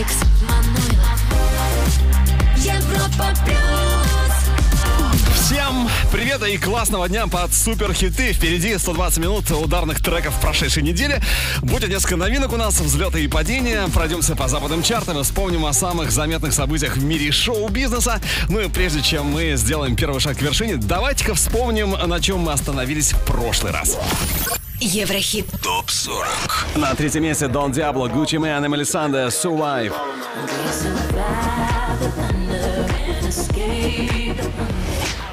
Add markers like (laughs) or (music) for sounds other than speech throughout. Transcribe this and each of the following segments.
Алекс Манойлов. Европа плюс. Всем привет и классного дня под супер хиты. Впереди 120 минут ударных треков прошедшей недели. Будет несколько новинок у нас, взлеты и падения. Пройдемся по западным чартам и вспомним о самых заметных событиях в мире шоу-бизнеса. Ну и прежде чем мы сделаем первый шаг к вершине, давайте-ка вспомним, на чем мы остановились в прошлый раз. Еврохит. ТОП-40 На третьем месте Дон Диабло, Гуччи Мэн и Мелисанда Survive.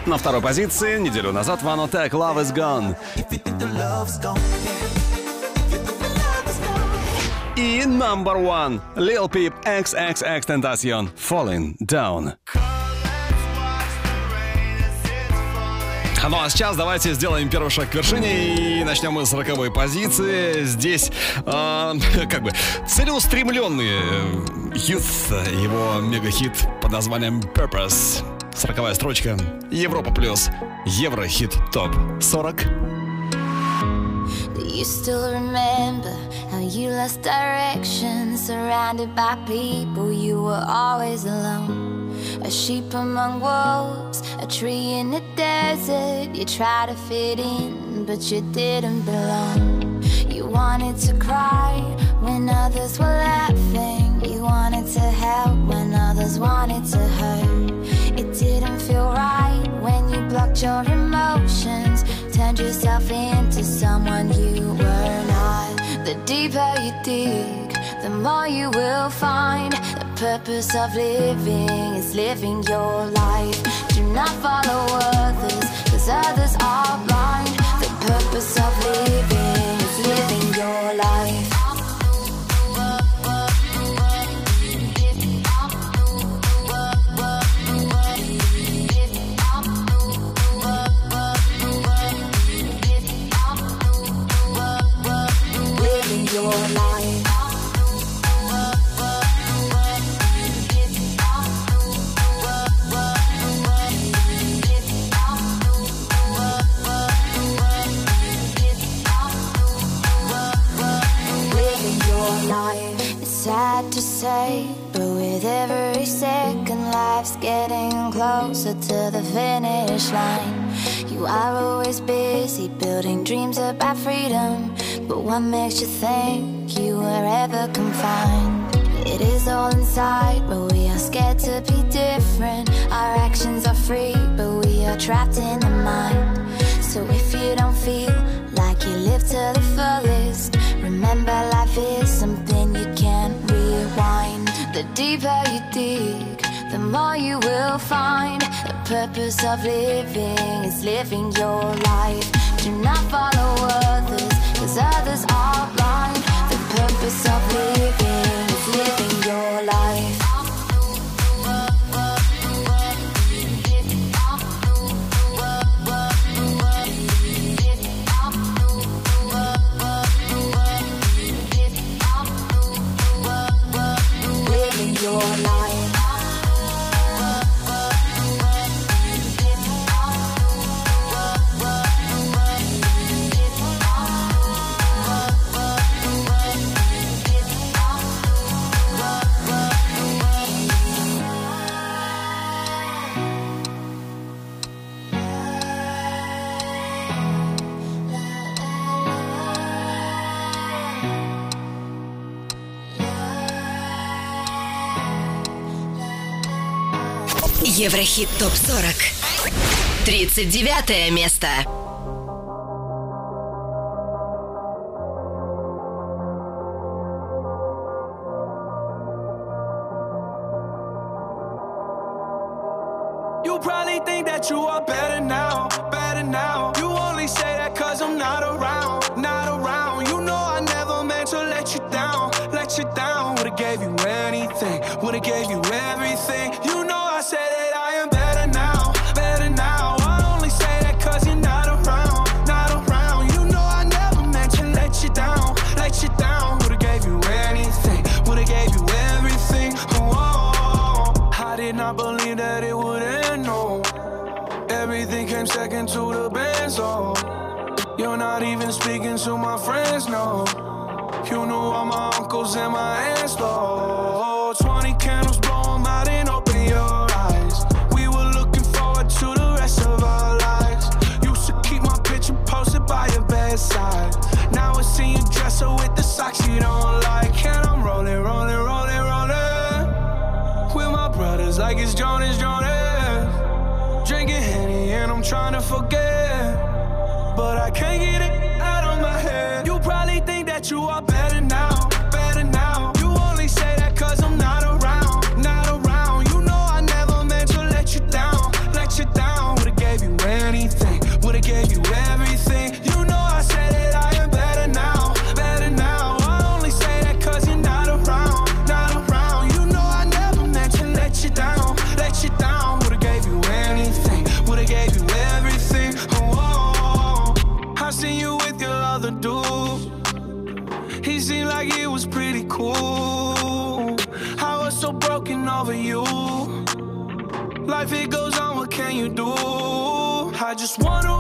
На второй позиции неделю назад One Attack Love is Gone. И number one Lil Peep XXX Tentacion Falling Down. Ну а сейчас давайте сделаем первый шаг к вершине и начнем мы с роковой позиции. Здесь э, (laughs) как бы целеустремленный Youth, его мегахит под названием Purpose. Сороковая строчка. Европа плюс. Еврохит топ 40. Do you still remember how you lost direction? Surrounded by people, you were always alone. A sheep among wolves, a tree in the desert. You tried to fit in, but you didn't belong. You wanted to cry when others were laughing. You wanted to help when others wanted to hurt. It didn't feel right when you blocked your emotions. Turned yourself into someone you were not. The deeper you dig, the more you will find. The purpose of living is living your life. Do not follow others, cause others are blind. The purpose of living is living your life. Sad to say, but with every second, life's getting closer to the finish line. You are always busy building dreams about freedom, but what makes you think you were ever confined? It is all inside, but we are scared to be different. Our actions are free, but we are trapped in the mind. So if you don't feel like you live to the fullest, remember life is something you can't. The deeper you dig, the more you will find. The purpose of living is living your life. Do not follow others, cause others are blind. The purpose of living Еврохит ТОП-40. 39 место. do. I just wanna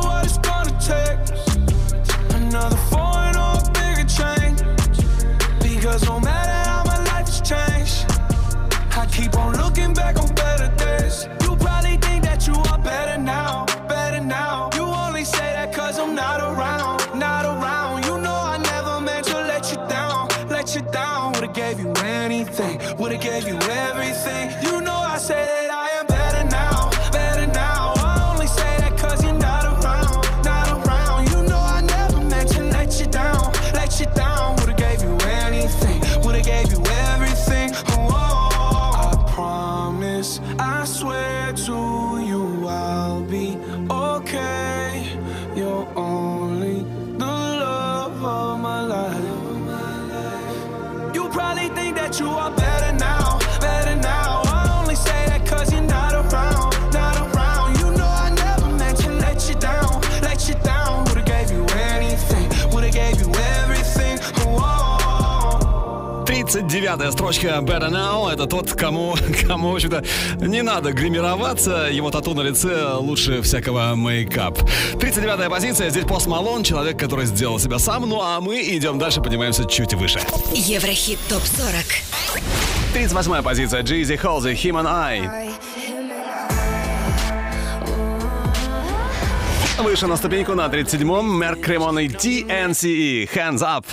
29 строчка Better Now. Это тот, кому, (laughs) кому, в общем-то, не надо гримироваться. Его тату на лице лучше всякого мейкап. 39 позиция. Здесь Пост Малон, человек, который сделал себя сам. Ну а мы идем дальше, поднимаемся чуть выше. Еврохит ТОП-40. 38 позиция. Джизи Холзи, Human Eye. Выше на ступеньку на 37-м Merk & Kremont и DNCE. Hands up.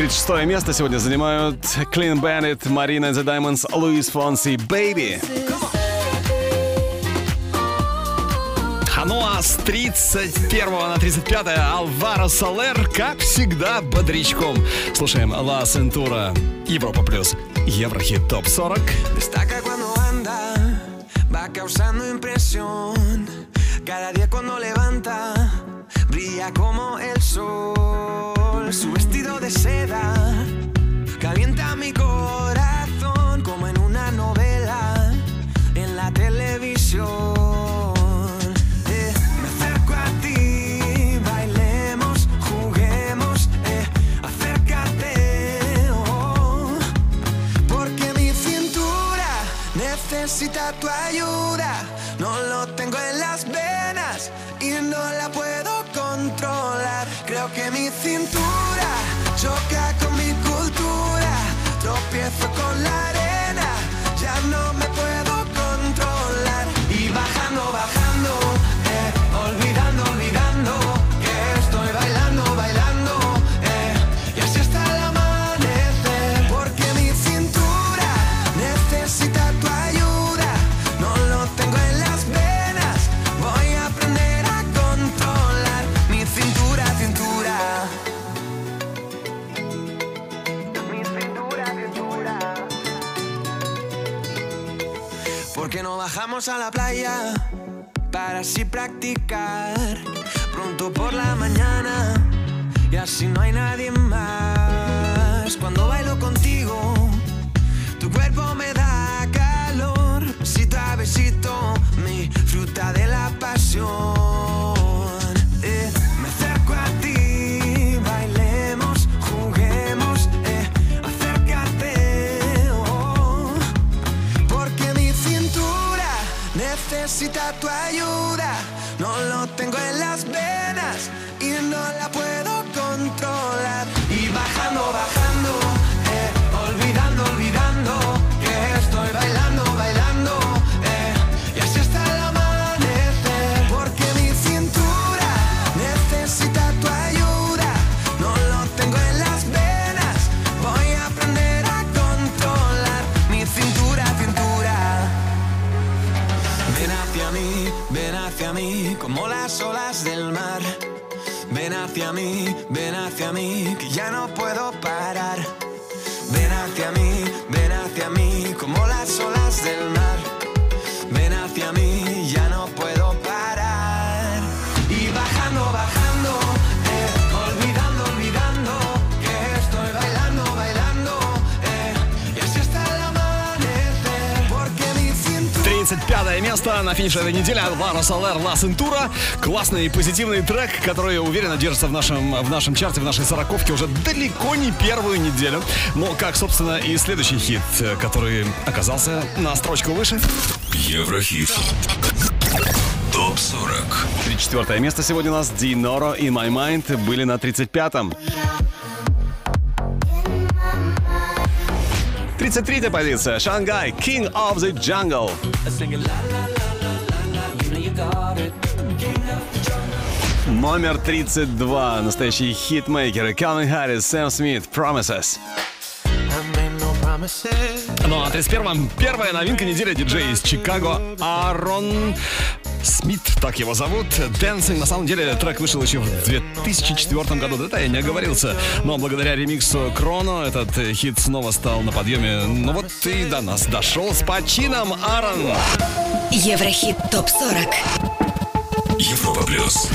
36 место сегодня занимают Клин Bandit, Марина, the Diamonds, Луис Фонси, Baby. А ну а с 31 на 35 Алваро Солер, как всегда, бодрячком. Слушаем Ла Сентура, Европа Плюс, Еврохит Топ 40. causando impresión. Cada día cuando levanta, brilla como el sol. Sube de seda calienta mi corazón como en una novela en la televisión. Eh, me acerco a ti, bailemos, juguemos, eh, acércate, oh, porque mi cintura necesita tu ayuda, no lo tengo en las venas y no la puedo controlar. Creo que mi cintura bajamos a la playa para así practicar pronto por la mañana y así no hay nadie más. Cuando bailo contigo, tu cuerpo me da calor, Si a besito, mi fruta de la pasión. necesita tu ayuda. No lo tengo en las venas y no la puedo controlar. mí, que ya no место на финише этой недели Альваро Солер Ла Сентура. Классный и позитивный трек, который, я уверен, держится в нашем, в нашем чарте, в нашей сороковке уже далеко не первую неделю. Но, как, собственно, и следующий хит, который оказался на строчку выше. Еврохит. Топ 40. 34 место сегодня у нас Диноро и My Mind были на 35-м. 33-я позиция. Шангай. King of the Jungle. Номер 32. Настоящие хитмейкеры. Калвин Харрис, Сэм Смит, Promises. Ну а 31-м первая новинка недели диджей из Чикаго Арон Смит, так его зовут. Dancing, на самом деле, трек вышел еще в 2004 году. Да, я не оговорился. Но благодаря ремиксу Кроно этот хит снова стал на подъеме. Ну вот и до нас дошел с почином Аарон. Еврохит ТОП-40 Европа Плюс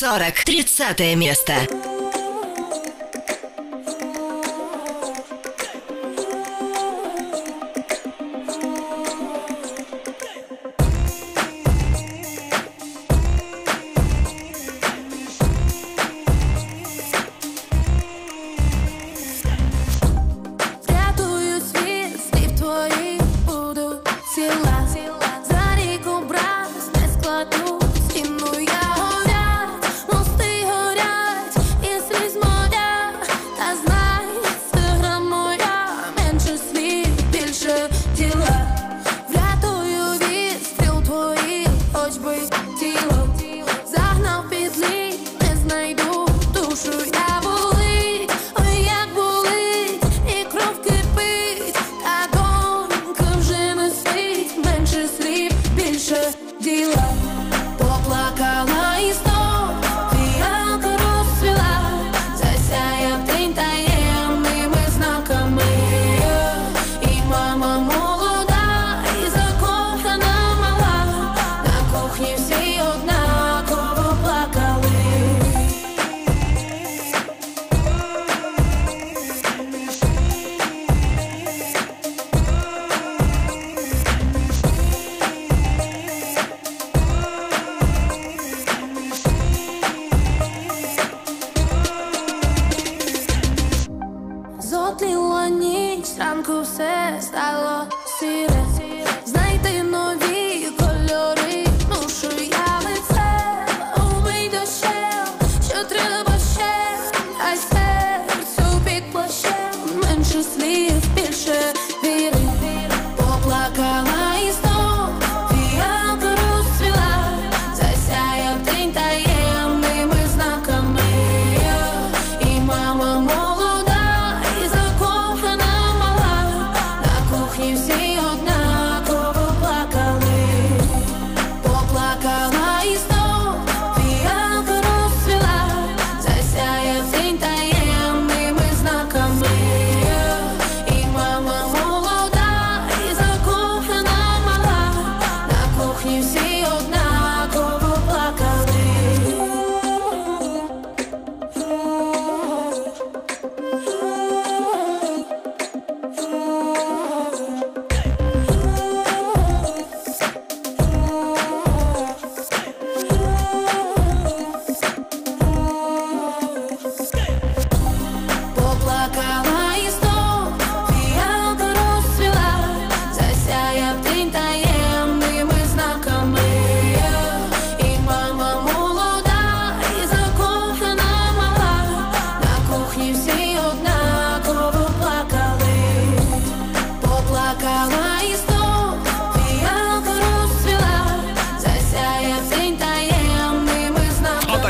ТОП-40. 30 место.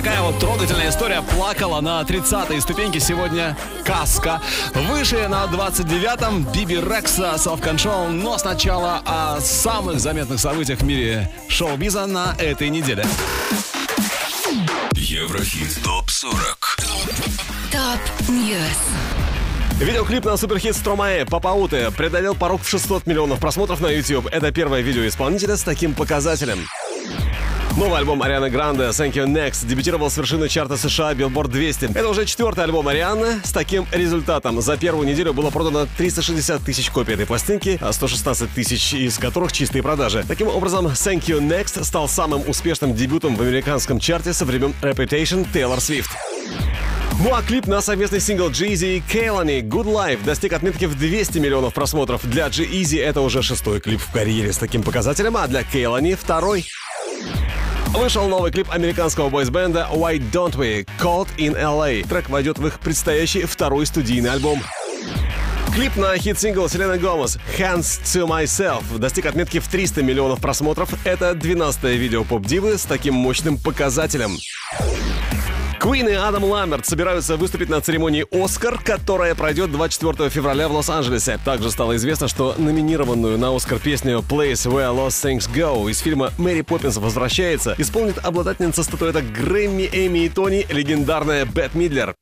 Такая вот трогательная история плакала на 30-й ступеньке сегодня Казка. Выше на 29-м Биби Рекса Self Control. Но сначала о самых заметных событиях в мире шоу-биза на этой неделе. Еврохит ТОП-40. Top News. Видеоклип на суперхит Стромае «Papaoutai» преодолел порог в 600 миллионов просмотров на YouTube. Это первое видео исполнителя с таким показателем. Новый альбом Арианы Гранде «Thank You Next» дебютировал с вершины чарта США Billboard 200. Это уже четвертый альбом Арианы с таким результатом. За первую неделю было продано 360 тысяч копий этой пластинки, а 116 тысяч из которых чистые продажи. Таким образом, «Thank You Next» стал самым успешным дебютом в американском чарте со времен Reputation Taylor Swift. Ну а клип на совместный сингл G-Eazy и Kehlani «Good Life» достиг отметки в 200 миллионов просмотров. Для G-Eazy это уже шестой клип в карьере с таким показателем, а для Kehlani второй. Вышел новый клип американского бойсбенда Why Don't We Cold in LA. Трек войдет в их предстоящий второй студийный альбом. Клип на хит-сингл Селены Гомес «Hands to Myself» достиг отметки в 300 миллионов просмотров. Это 12-е видео поп-дивы с таким мощным показателем. Куин и Адам Ламберт собираются выступить на церемонии «Оскар», которая пройдет 24 февраля в Лос-Анджелесе. Также стало известно, что номинированную на «Оскар» песню «Place Where Lost Things Go» из фильма «Мэри Поппинс возвращается» исполнит обладательница статуэток Грэмми, Эмми и Тони, легендарная Бетт Мидлер.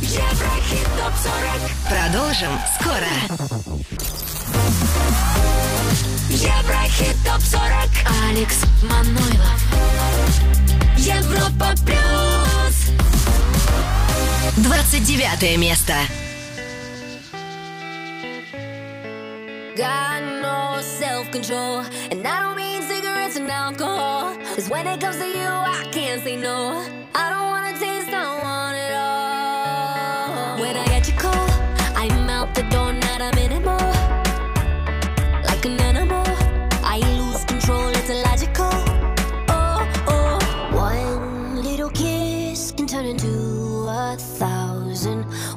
Еврохит ТОП-40. Продолжим скоро. Еврохит ТОП-40. Алекс Манойлов. Европа Плюс. 29 место. Got no self-control And I don't mean cigarettes and alcohol Cause when it comes to you, I can't say no I don't wanna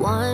One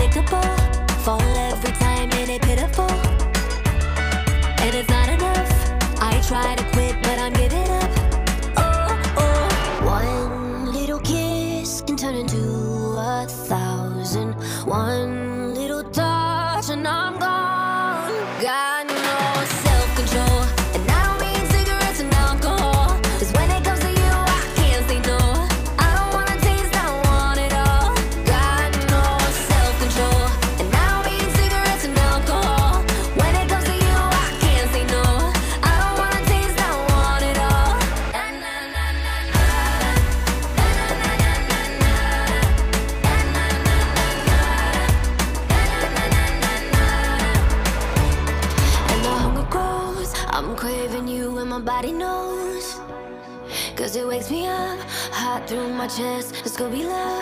I'm so predictable. Fall every time and it pitiful. And it's not enough. I try to quit, but I'm giving up. Oh, oh. One little kiss can turn into a thousand. One chest. It's gonna be love.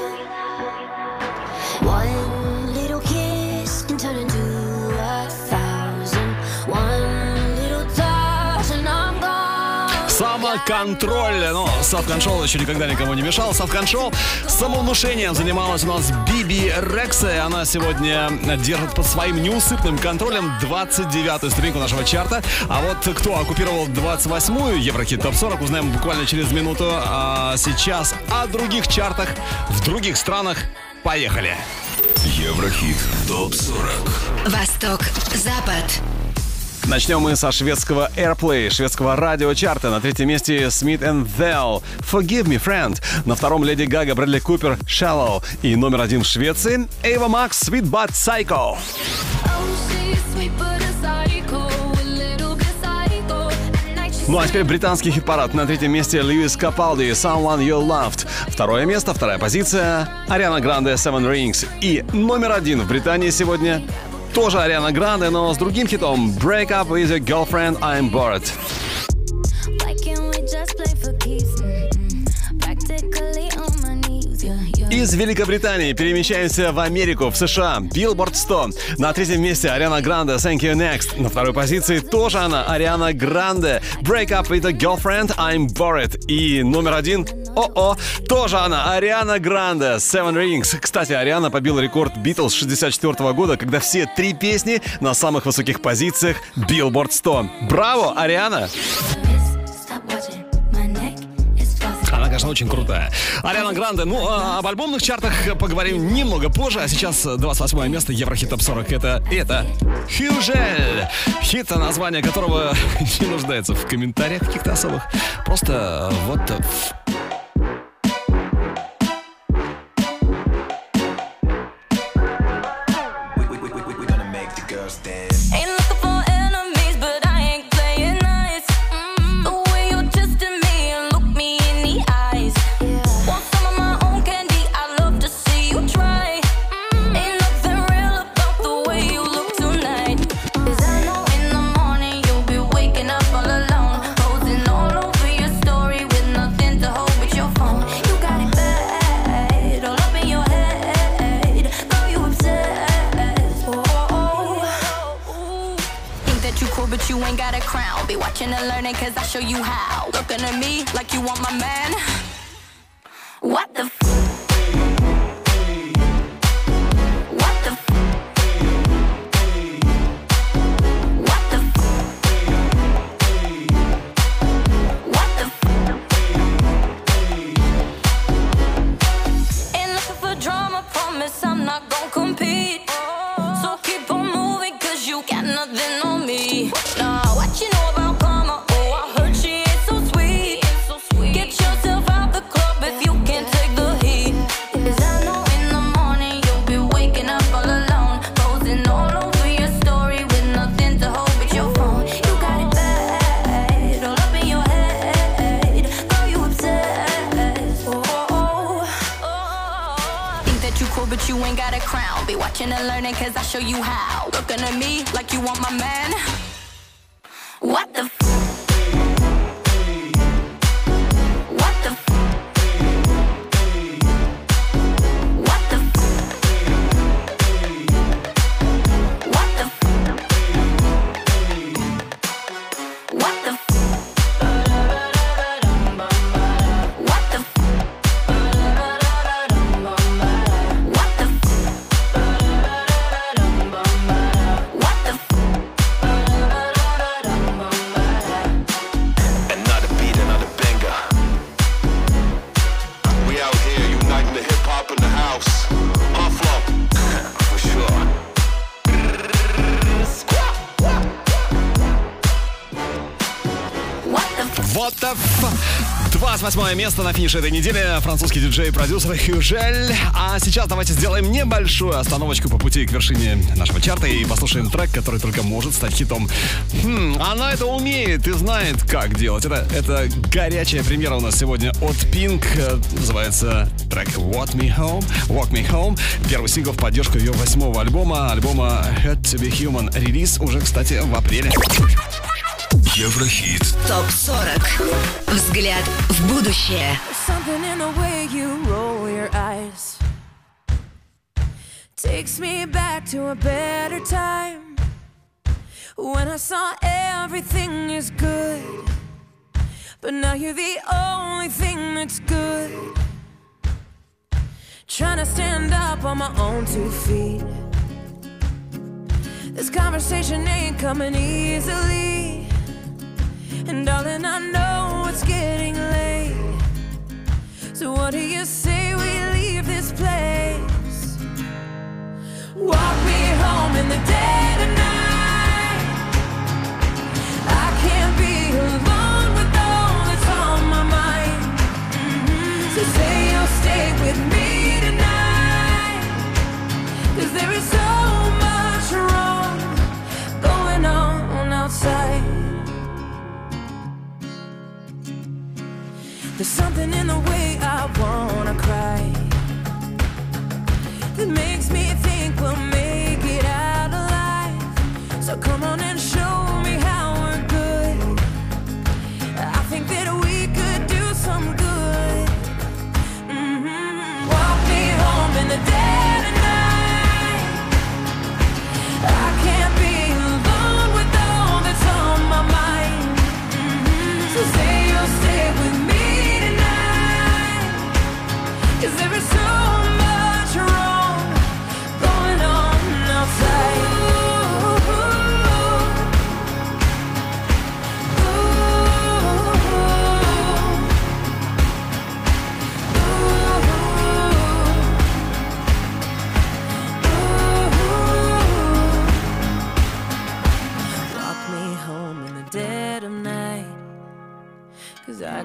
Самоконтроль, но Self-Control еще никогда никому не мешал. Self-Control самовнушением занималась у нас Биби Рекса, и она сегодня держит под своим неусыпным контролем 29-ю ступеньку нашего чарта. А вот кто оккупировал 28-ю Еврохит Топ 40, узнаем буквально через минуту. А сейчас о других чартах в других странах. Поехали! Еврохит ТОП-40 Восток, Запад. Начнем мы со шведского Airplay, шведского радиочарта. На третьем месте Smith and Thel, Forgive Me, Friend. На втором Леди Гага, Брэдли Купер, Shallow. И номер один в Швеции Эйва Макс, Sweet But Psycho. Ну а теперь британский хит-парад. На третьем месте Льюис Капалди, Someone You Loved. Второе место, вторая позиция, Ариана Гранде, Seven Rings. И номер один в Британии сегодня тоже Ариана Гранде, но с другим хитом Break Up With Your Girlfriend, I'm Bored. Why can't we just play for keeps? Из Великобритании перемещаемся в Америку, в США. Billboard 100. На третьем месте Ариана Гранде, Thank You Next. На второй позиции тоже она, Ариана Гранде. Break Up With A Girlfriend, I'm Bored. И номер один, о-о, тоже она, Ариана Гранде, Seven Rings. Кстати, Ариана побила рекорд Beatles 64 года, когда все три песни на самых высоких позициях Billboard 100. Браво, Ариана! Stop watching конечно, очень крутая. Ариана Гранде. Ну, а об альбомных чартах поговорим немного позже. А сейчас 28 место Еврохит Топ 40. Это, это Хюжель. Хит, название которого (laughs) не нуждается в комментариях каких-то особых. Просто вот 28 место на финише этой недели. Французский диджей и продюсер Хюжель. А сейчас давайте сделаем небольшую остановочку по пути к вершине нашего чарта и послушаем трек, который только может стать хитом. Хм, она это умеет и знает, как делать. Это, это горячая премьера у нас сегодня от Pink. Называется трек Walk Me Home. Walk Me Home. Первый сингл в поддержку ее восьмого альбома. Альбома Had to Be Human. Релиз уже, кстати, в апреле. Еврохит. ТОП-40. Взгляд в будущее. Something in the way you roll your eyes takes me back to a better time when I saw everything is good, but now you're the only thing that's good. Trying to stand up on my own two feet. This conversation ain't coming easily. and darling, I know it's getting late. So what do you say we leave this place? Walk me home in the dead of night. I can't be alone with all that's on my mind. Mhm. So say you'll stay with me tonight. Cause there is There's something in the way I wanna cry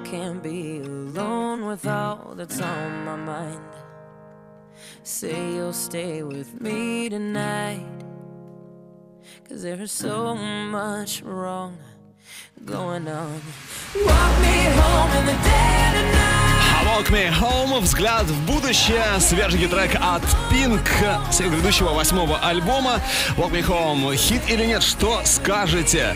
can't be alone with all that's on my mind. Say you'll stay with me tonight. Cause there's so much wrong going on. Walk me home in the dead of night. Walk Me Home, взгляд в будущее, свежий трек от Pink с их грядущего восьмого альбома. Walk Me Home, хит или нет, что скажете?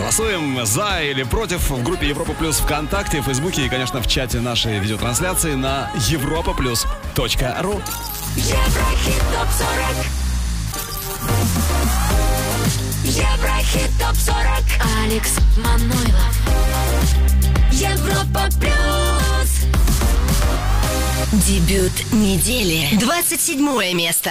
Голосуем за или против в группе Европа Плюс ВКонтакте, в Фейсбуке и, конечно, в чате нашей видеотрансляции на europaplus.ru. Еврохит ТОП-40. Еврохит ТОП-40. Алекс Манойлов. Европа Плюс. Дебют недели. 27 место.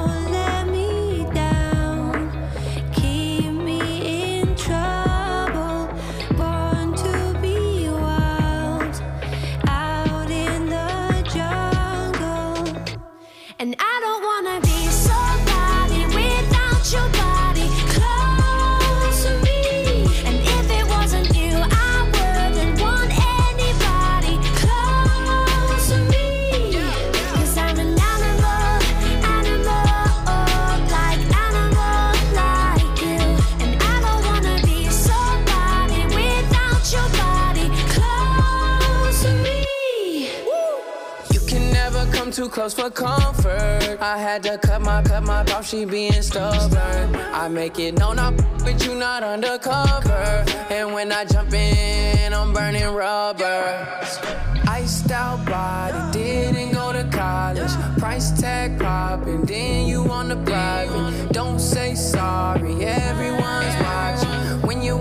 close for comfort. I had to cut my cut my off, she being stubborn. I make it known I f- with you not undercover. And when I jump in, I'm burning rubber. Iced out body, didn't go to college. Price tag popping, then you on the private. Don't say sorry, everyone's watching. When you're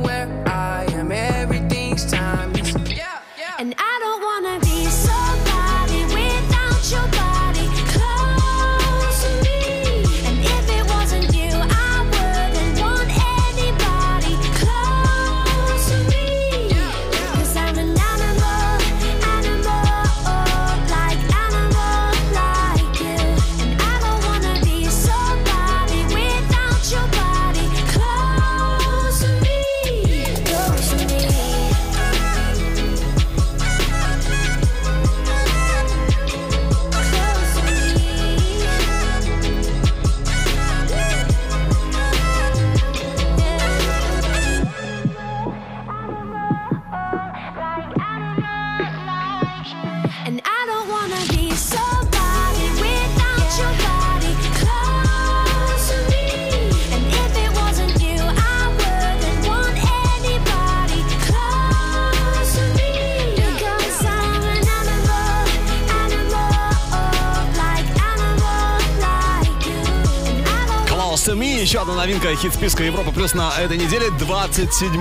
еще одна новинка хит-списка Европа Плюс на этой неделе. 27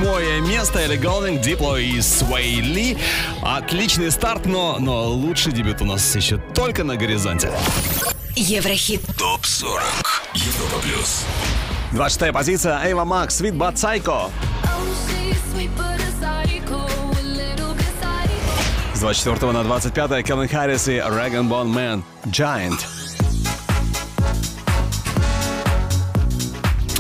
место. Элли Голдинг, Дипло и Свей Ли. Отличный старт, но, но лучший дебют у нас еще только на горизонте. Еврохит. ТОП 40. Европа плюс. 26 позиция. Эйва Макс, Sweet But Psycho. С 24 на 25 Келвин Харрис и Рэг'н'Бон Мэн, Giant.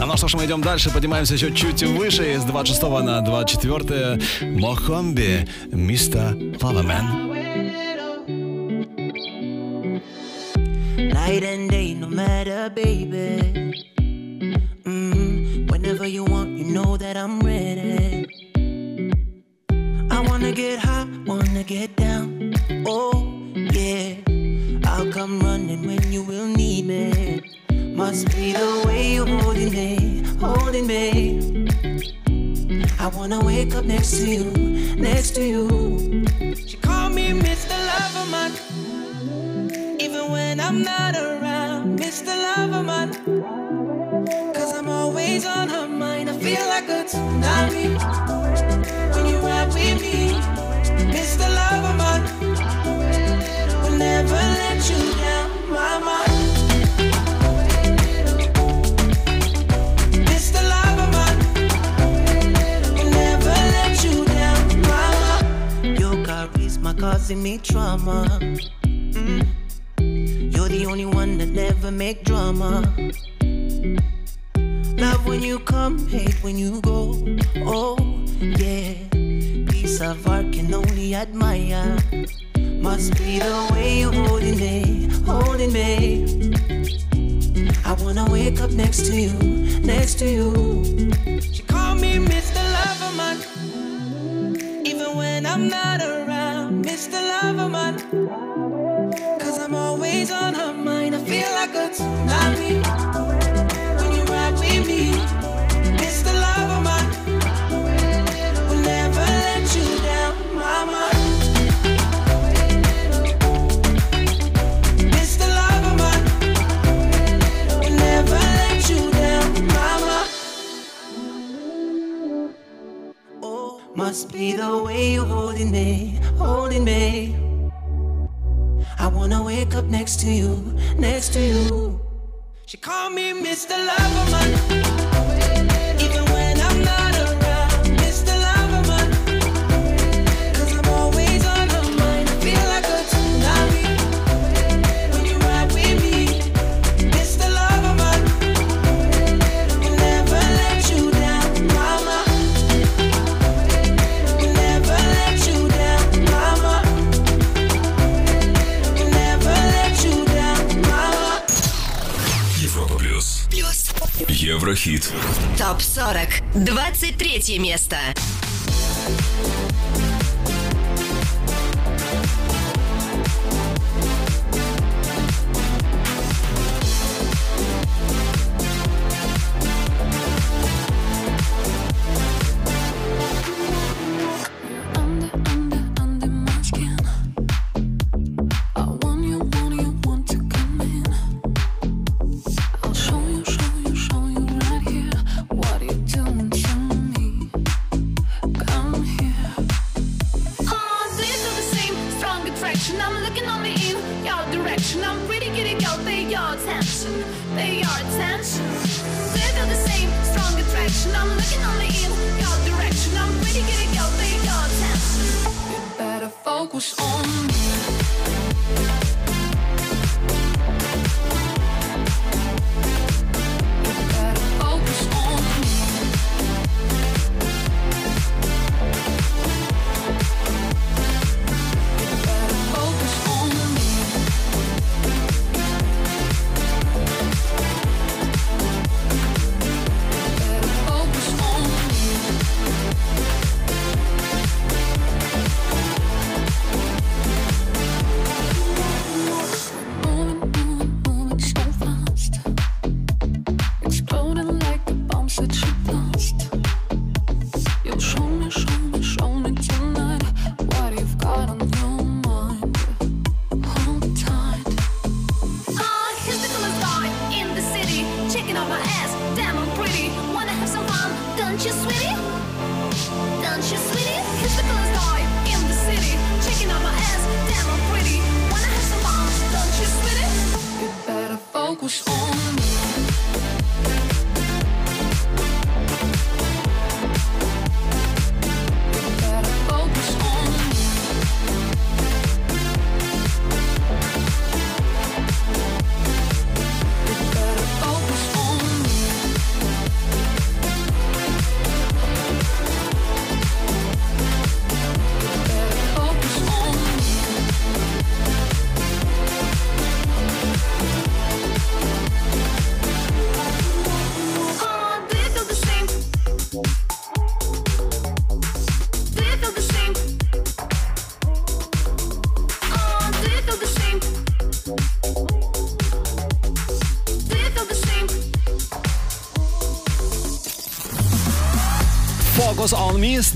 Ну что ж, мы идем дальше, поднимаемся еще чуть выше. С 26 на 24 Мохомби, Мистер Лавамен. Night and day, no matter, baby. Mm, whenever you want, you know that I'm ready. I wanna get high, wanna get down. Oh, yeah. I'll come running when you will need me. Must be the way you're holding me, holding me. I wanna wake up next to you, next to you. She call me Mr. Loverman. Even when I'm not around, Mr. Loverman. Cause I'm always on her mind. I feel like a tsunami when you ride with me, Mr. Loverman. Will never let you down, mama. Mr. causing me trauma. Mm. You're the only one that never make drama. Love when you come, hate when you go. Oh, yeah. Piece of art can only admire. Must be the way you're holding me, holding me. I wanna wake up next to you, next to you. She call me Mr. Loverman. Even when I'm not around, Mr. Loverman. Cause I'm always on her mind. I feel like a tsunami when you ride with me, Mr. Loverman. Will never let you down, mama. Mr. Loverman. Will never let you down, mama. Oh, must be the way you're holding me, holding me. I wanna wake up next to you, next to you. She called me Mr. Loverman. Еврохит. ТОП 40. 23 место. You better focus on me.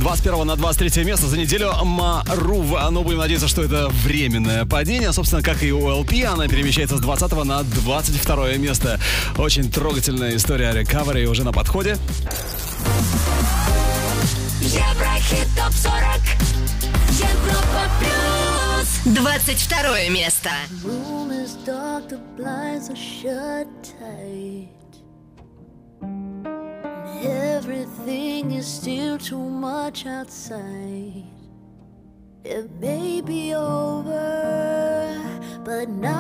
21 на 23 место за неделю Марув. Ну, будем надеяться, что это временное падение. Собственно, как и у LP, она перемещается с 20 на 22 место. Очень трогательная история рекавери уже на подходе. Еврохит ТОП-40 Европа Плюс 22 место room is dark, the blinds are shut everything is still too much outside. It may be over, but not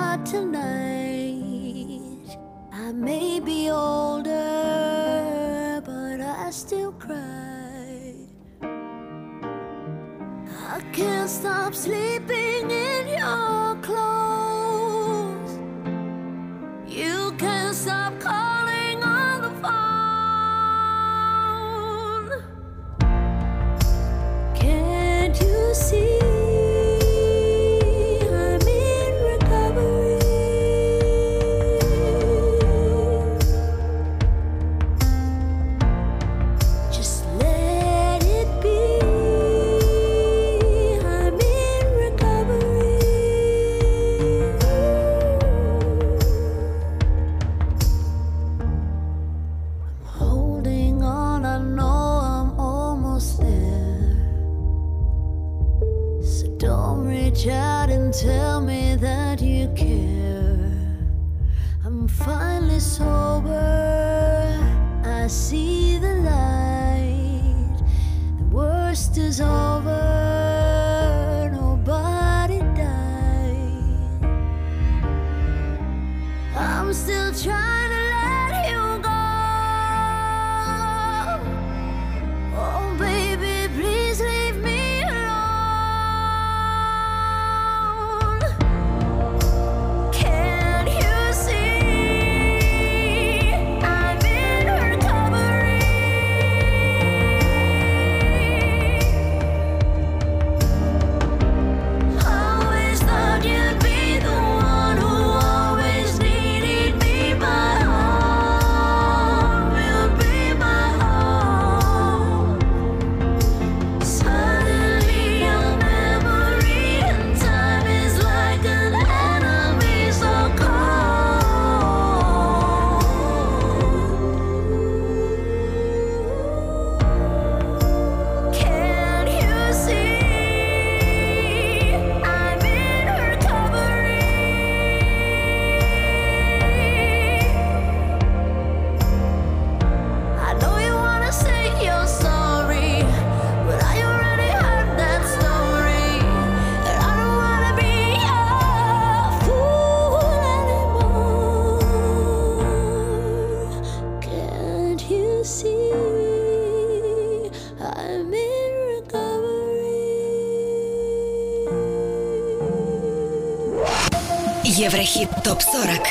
Еврохит ТОП-40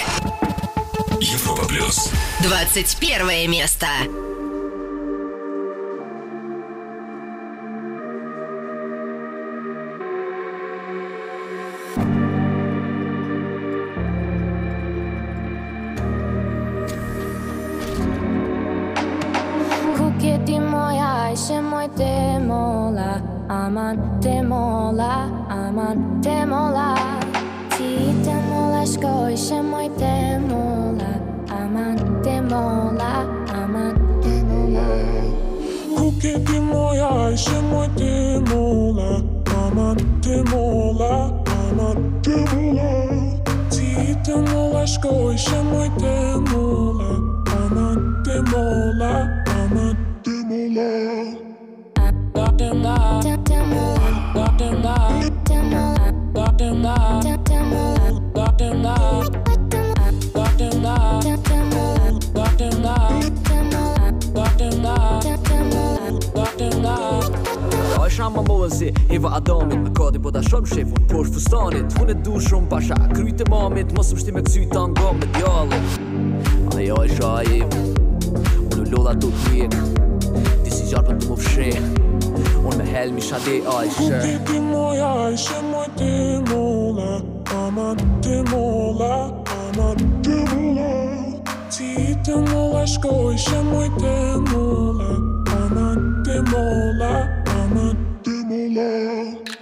Европа плюс. 21 место shama mollëzi Eva Adamit Më kodi po ta shumë shef Unë posh fustanit Unë e du shumë pasha Kryt e mamit Mos më shti me kësy të nga me djallit Ajo e shajim Unë lolla të të Zjarpët më fshe şey. Unë me hel mi shadi Aishe Unë ti ti moj Aishe Moj ti mola Ama ti mola Ama ti mola Ti ti mola shkoj moj ti mola Ama ti mola Ama ti mola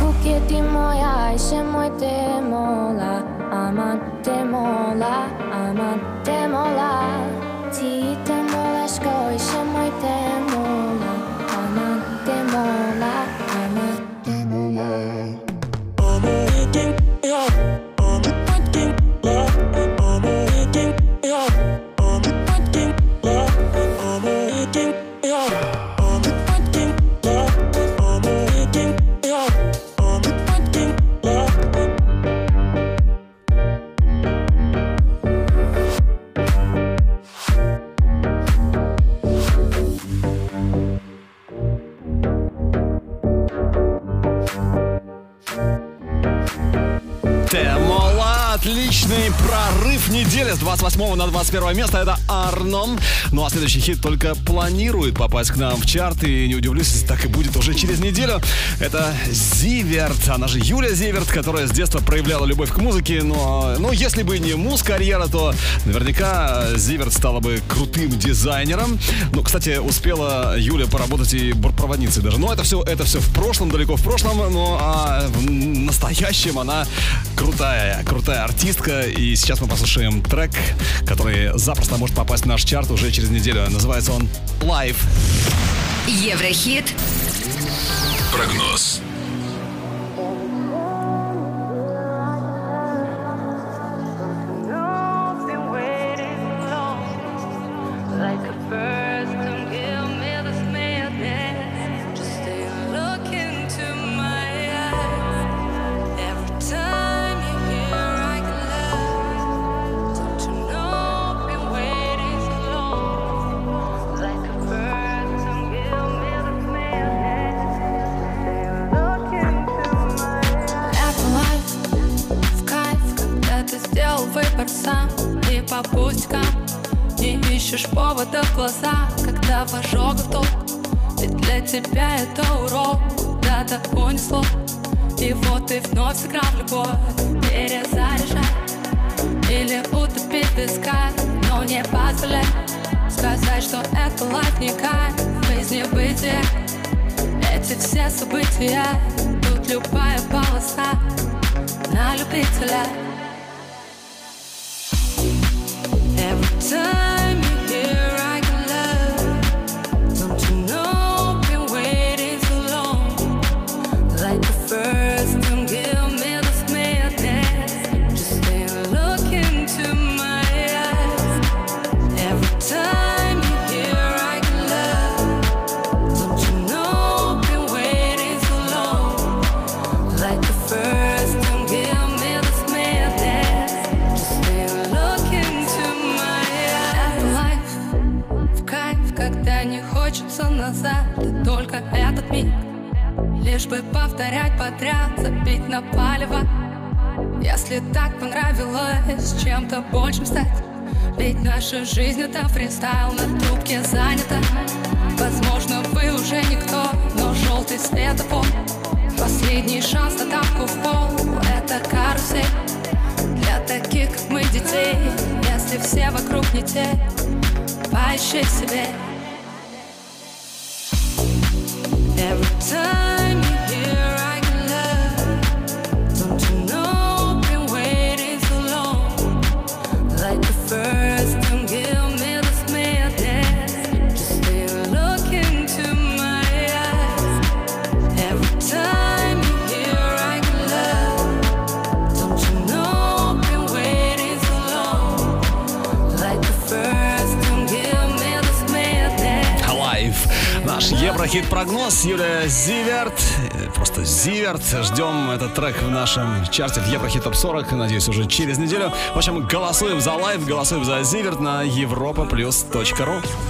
Huketi moja i szemojte mola Aman te mola, aman te mola. Ti te molaš koji šemojte отличный прорыв недели с 28 на 21 место. Это Арном. Ну а следующий хит только планирует попасть к нам в чарт. И не удивлюсь, если так и будет уже через неделю. Это Зиверт. Она же Юля Зиверт, которая с детства проявляла любовь к музыке. Но ну, если бы не муз-карьера, то наверняка Зиверт стала бы крутым дизайнером. Ну, кстати, успела Юля поработать и бортпроводницей даже. Но это все, это все в прошлом, далеко в прошлом. Ну а в настоящем она крутая, крутая артистка пластинка, и сейчас мы послушаем трек, который запросто может попасть в наш чарт уже через неделю. Называется он "Life". Еврохит. Прогноз. Чарте в Еврохит Топ 40. Надеюсь, уже через неделю. В общем, голосуем за Life, голосуем за Зиверт на европаплюс.ру. Еврохит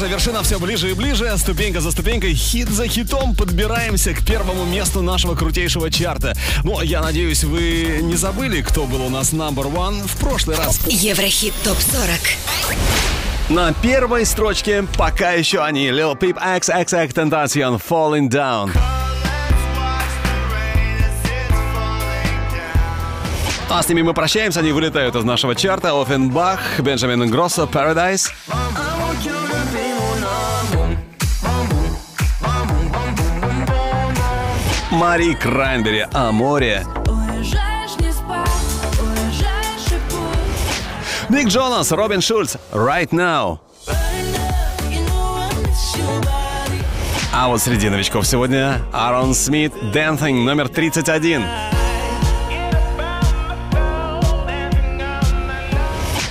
же, вершина все ближе и ближе, ступенька за ступенькой, хит за хитом подбираемся к первому месту нашего крутейшего чарта. Ну, я надеюсь, вы не забыли, кто был у нас number one в прошлый раз. Еврохит ТОП-40 На первой строчке пока еще они. Lil Peep XXX Tentacion Falling Down. А с ними мы прощаемся, они вылетают из нашего чарта. Оффенбах, Бенджамин Ингроссо, Paradise. Мари Краймбери, уезжаешь и пусть Ник Джонас, Робин Шульц, Right Now. А вот среди новичков сегодня Аарон Смит, Dancing, номер 31.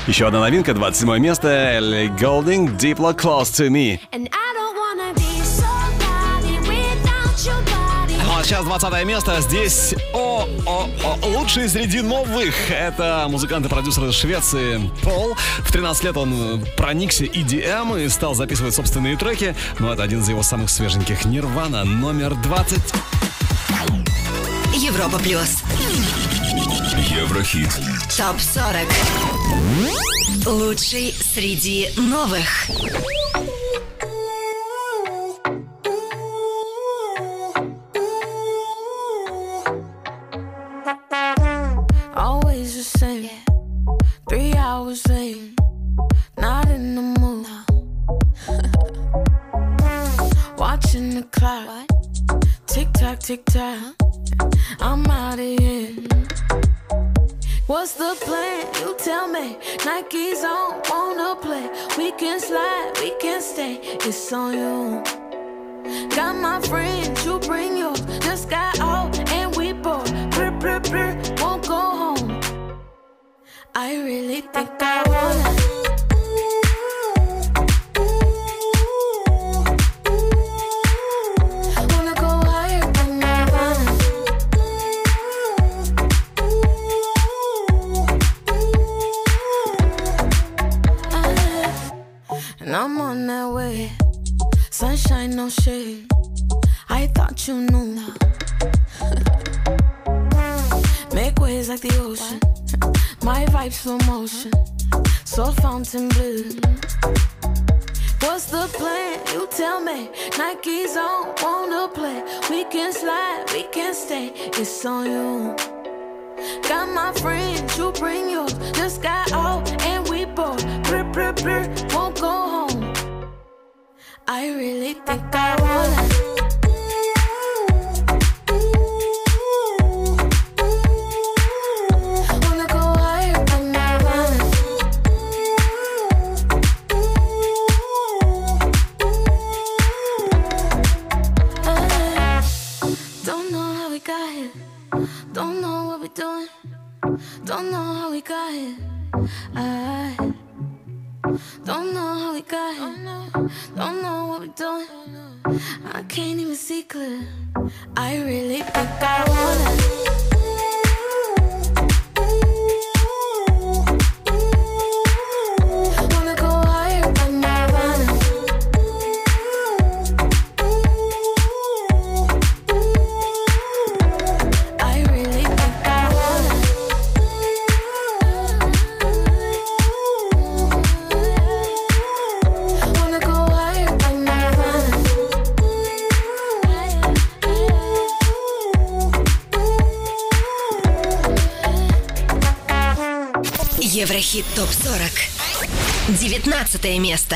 Еще одна новинка, 27 место, Элли Голдинг, Deeply Close to Me. Сейчас 20 место. Здесь о, о, о, лучшие среди новых. Это музыкант и продюсер из Швеции Пол. В 13 лет он э, проникся EDM и стал записывать собственные треки. Но это один из его самых свеженьких. Нирвана номер 20. Европа Плюс Еврохит. ТОП-40 Лучший среди новых Same. Three hours late. Mm. Not in the mood. (laughs) Watching the clock. Tick tock, tick tock. I'm out of here. Mm-hmm. What's the plan? You tell me. Nike's on, wanna play. We can slide, we can stay. It's on you. Got my friends, you bring yours. Just got out and we bored. Brr, brr, brr, won't go home. I really think I wanna. Wanna go higher than Nirvana. Ah, And I'm on that way. Sunshine, no shade. I thought you knew. (laughs) Make waves like the ocean. My vibes slow motion. So fountain blue. What's the plan? You tell me. Nike's on, wanna play. We can slide, we can stay. It's on you. Got my friends, you bring yours. Just got out and we both. Brr, brr, brr, won't go home. I really think I. Wanna 19 место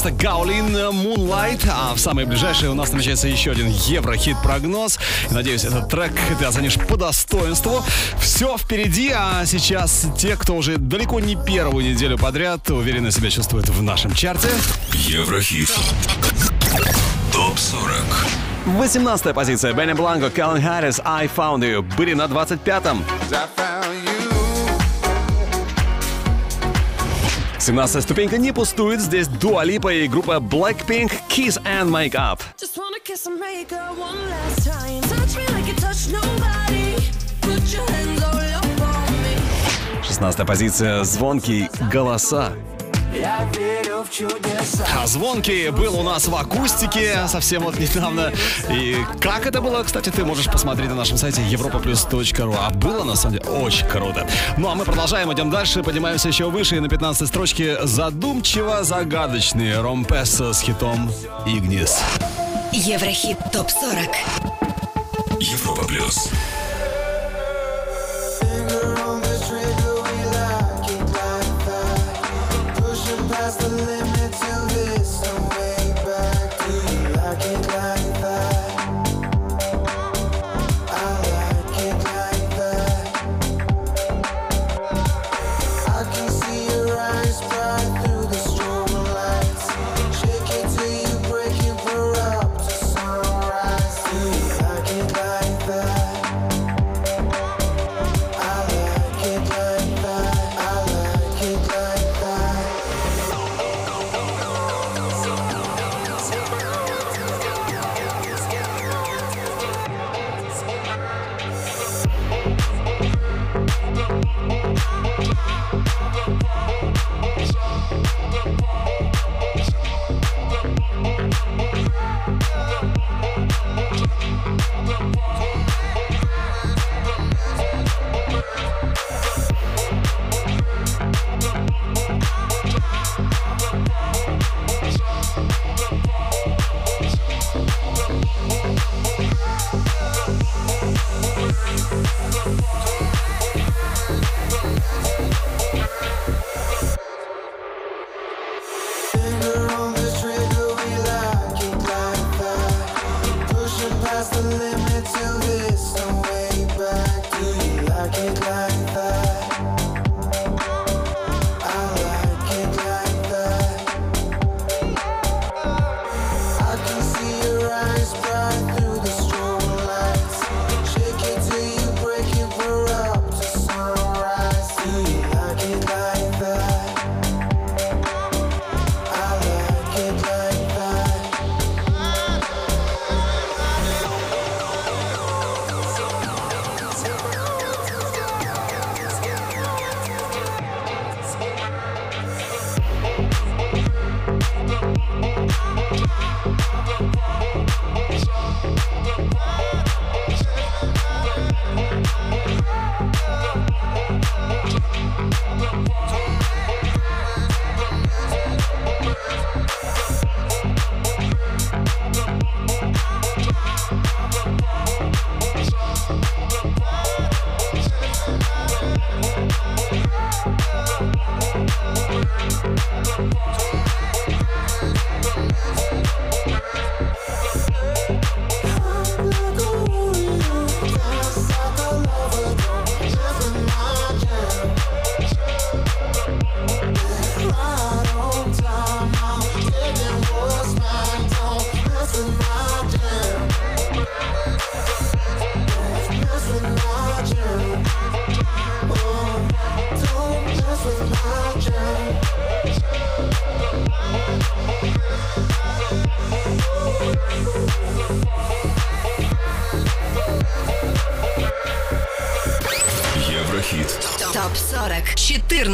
место Гаулин Moonlight, а в самые ближайшее у нас намечается еще один еврохит-прогноз. Надеюсь, этот трек ты оценишь по достоинству. Все впереди, а сейчас те, кто уже далеко не первую неделю подряд уверенно себя чувствует в нашем чарте. Еврохит. Топ 40. 18 позиция. Бенни Бланко, Каллен Харрис, I Found You. Были на 25-м. 17 ступенька не пустует. Здесь Дуа Липа и группа Blackpink Kiss and Make Up. Шестнадцатая позиция «Звонкие голоса». А звонки был у нас в акустике совсем вот недавно. И как это было, кстати, ты можешь посмотреть на нашем сайте europaplus.ru. А было, на самом деле, очень круто. Ну, а мы продолжаем, идем дальше, поднимаемся еще выше. И на 15 строчке задумчиво загадочный Ромпеса с хитом «Игнис». Еврохит ТОП-40 Европа Плюс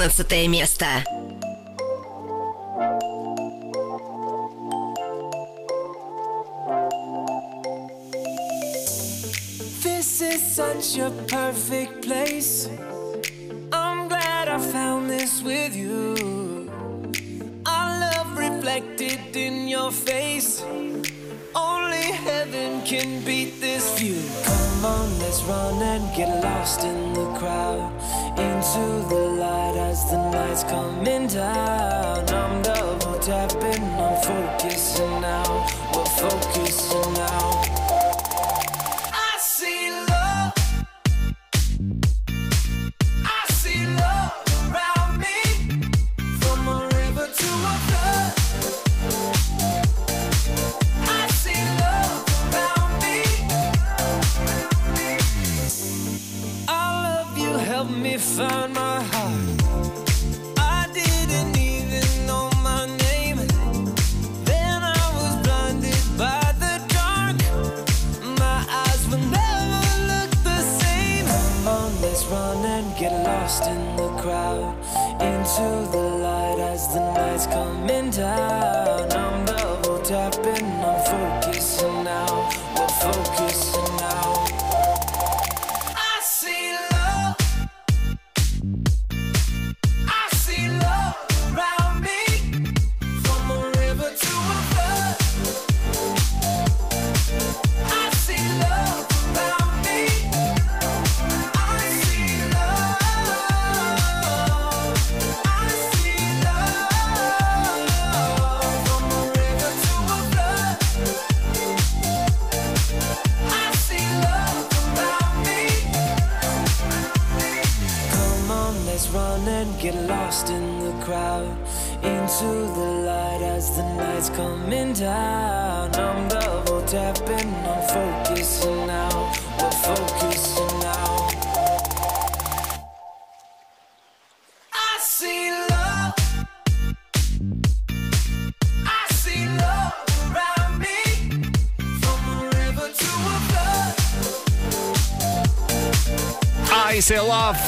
11 место. get lost in the crowd Into the light as the night's coming down. I'm double tapping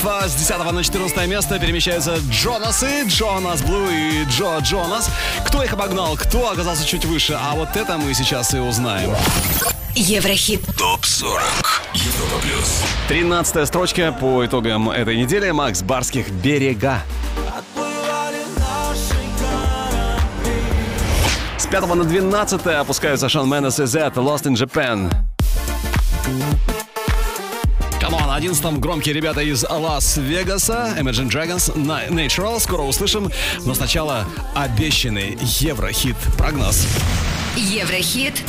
Э, с 10 на 14 место перемещаются Джонасы, Джонас Блу и Джо Джонас. Кто их обогнал, кто оказался чуть выше, а вот это мы сейчас и узнаем. Еврохит. Топ-40. Европа плюс. 13 строчка по итогам этой недели. Макс Барских «Берега». С 5 на 12 опускаются Шон Менес и Z «Lost in Japan». 11-м громкие ребята из Лас-Вегаса, Imagine Dragons, на Natural. Скоро услышим, но сначала обещанный Еврохит прогноз. Еврохит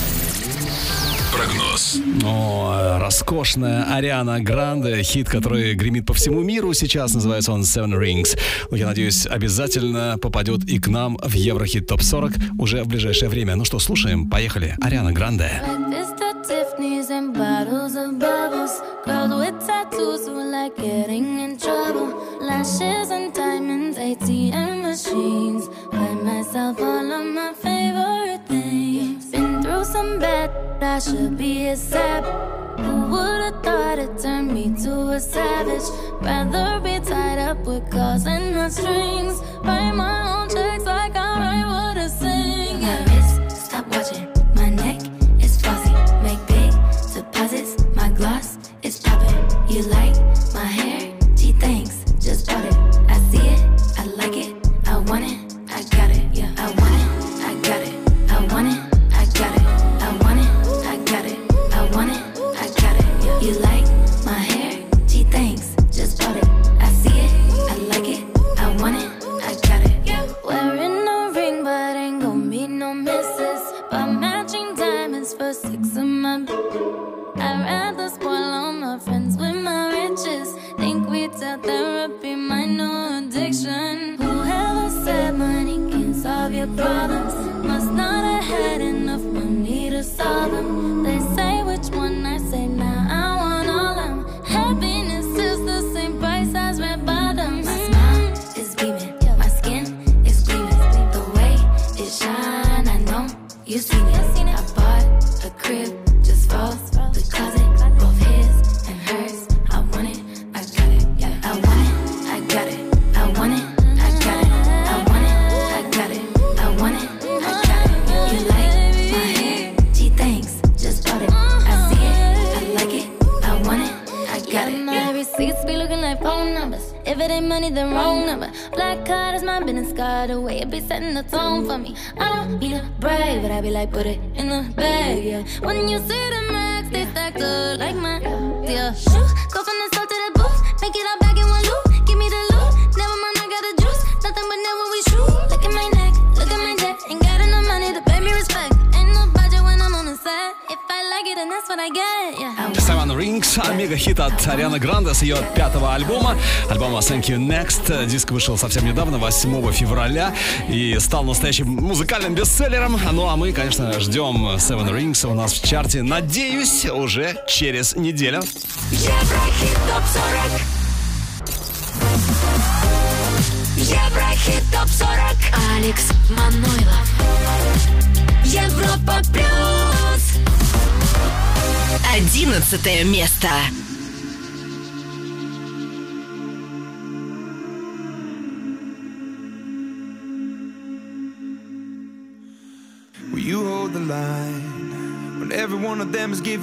прогноз. О, роскошная Ариана Гранде, хит, который гремит по всему миру сейчас, называется он Seven Rings. Я надеюсь, обязательно попадет и к нам в Еврохит Топ 40 уже в ближайшее время. Ну что, слушаем, поехали. Ариана Гранде. Like tattoos who like getting in trouble. Lashes and diamonds, ATM machines. Buy myself all of my favorite things. Been through some bad, I should be a sap. Who would've thought it turned me to a savage? Rather be tied up with calls and not strings. Write my own checks like I write what I say. Альбома Thank You Next. Диск вышел совсем недавно, 8 февраля, и стал настоящим музыкальным бестселлером. Ну а мы, конечно, ждем Seven Rings у нас в чарте, надеюсь, уже через неделю. Еврохит ТОП-40 Еврохит ТОП-40 Алекс Манойлов Европа Плюс Одиннадцатое место.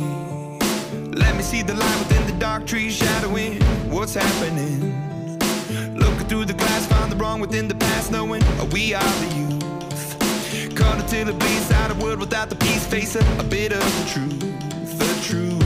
Let me see the light within the dark trees shadowing what's happening? Looking through the glass, find the wrong within the past, knowing we are the youth. Caught until it bleeds out of world without the peace, face a, a bit of the truth, the truth.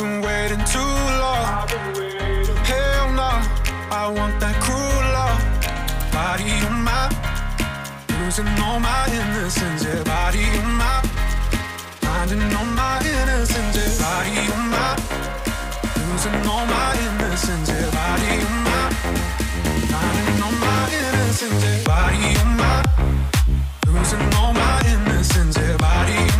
Been waiting too long. Hell nah, I want that cruel love. Body on my, losing all my innocence. Yeah, body on my, finding all my innocence. Yeah, body on my, losing all my innocence. Yeah, body on my, finding all my innocence. Yeah, body on my, losing all my innocence. Yeah, body on my.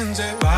listen to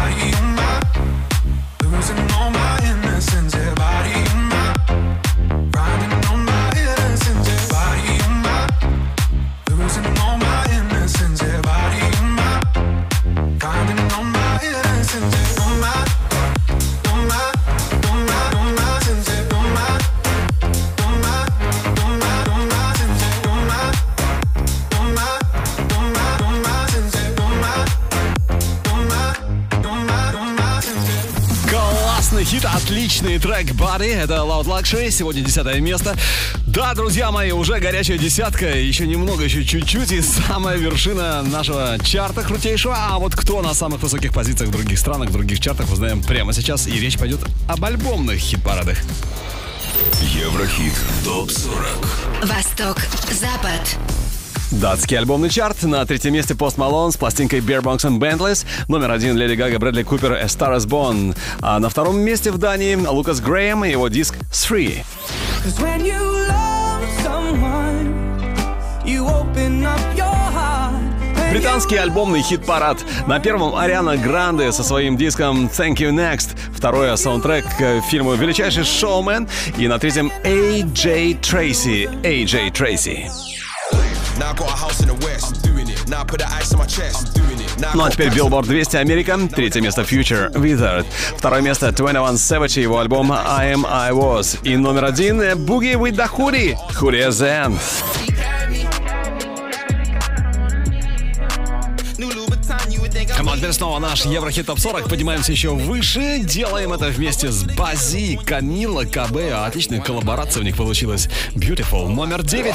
Хит, отличный трек Body. Это Loud Luxury, сегодня десятое место. Да, друзья мои, уже горячая десятка, еще немного, еще чуть-чуть, и самая вершина нашего чарта крутейшего. А вот кто на самых высоких позициях в других странах, в других чартах, узнаем прямо сейчас. И речь пойдет об альбомных хит-парадах. Еврохит ТОП-40 Восток, Запад. Датский альбомный чарт. На третьем месте Пост Малон с пластинкой Beer and Bentleys. Номер один Леди Гага, Брэдли Купер, A Star is Born. А на втором месте в Дании Лукас Грэм и его диск Three. Британский альбомный хит-парад. На первом Ариана Гранде со своим диском Thank You Next. Второе саундтрек к фильму «Величайший шоумен». И на третьем A.J. Трейси. A.J. Трейси. Ну а теперь Billboard 200 Америка. Третье место Future Withered. Второе место 21 Savage и его альбом I Am I Was. И номер один Boogie with the Hoodie. Hoodie Zen. Команд теперь снова наш Еврохит Топ 40. Поднимаемся еще выше. Делаем это вместе с Бази, Камила, КБ. Отличная коллаборация у них получилась. Beautiful. Номер 9.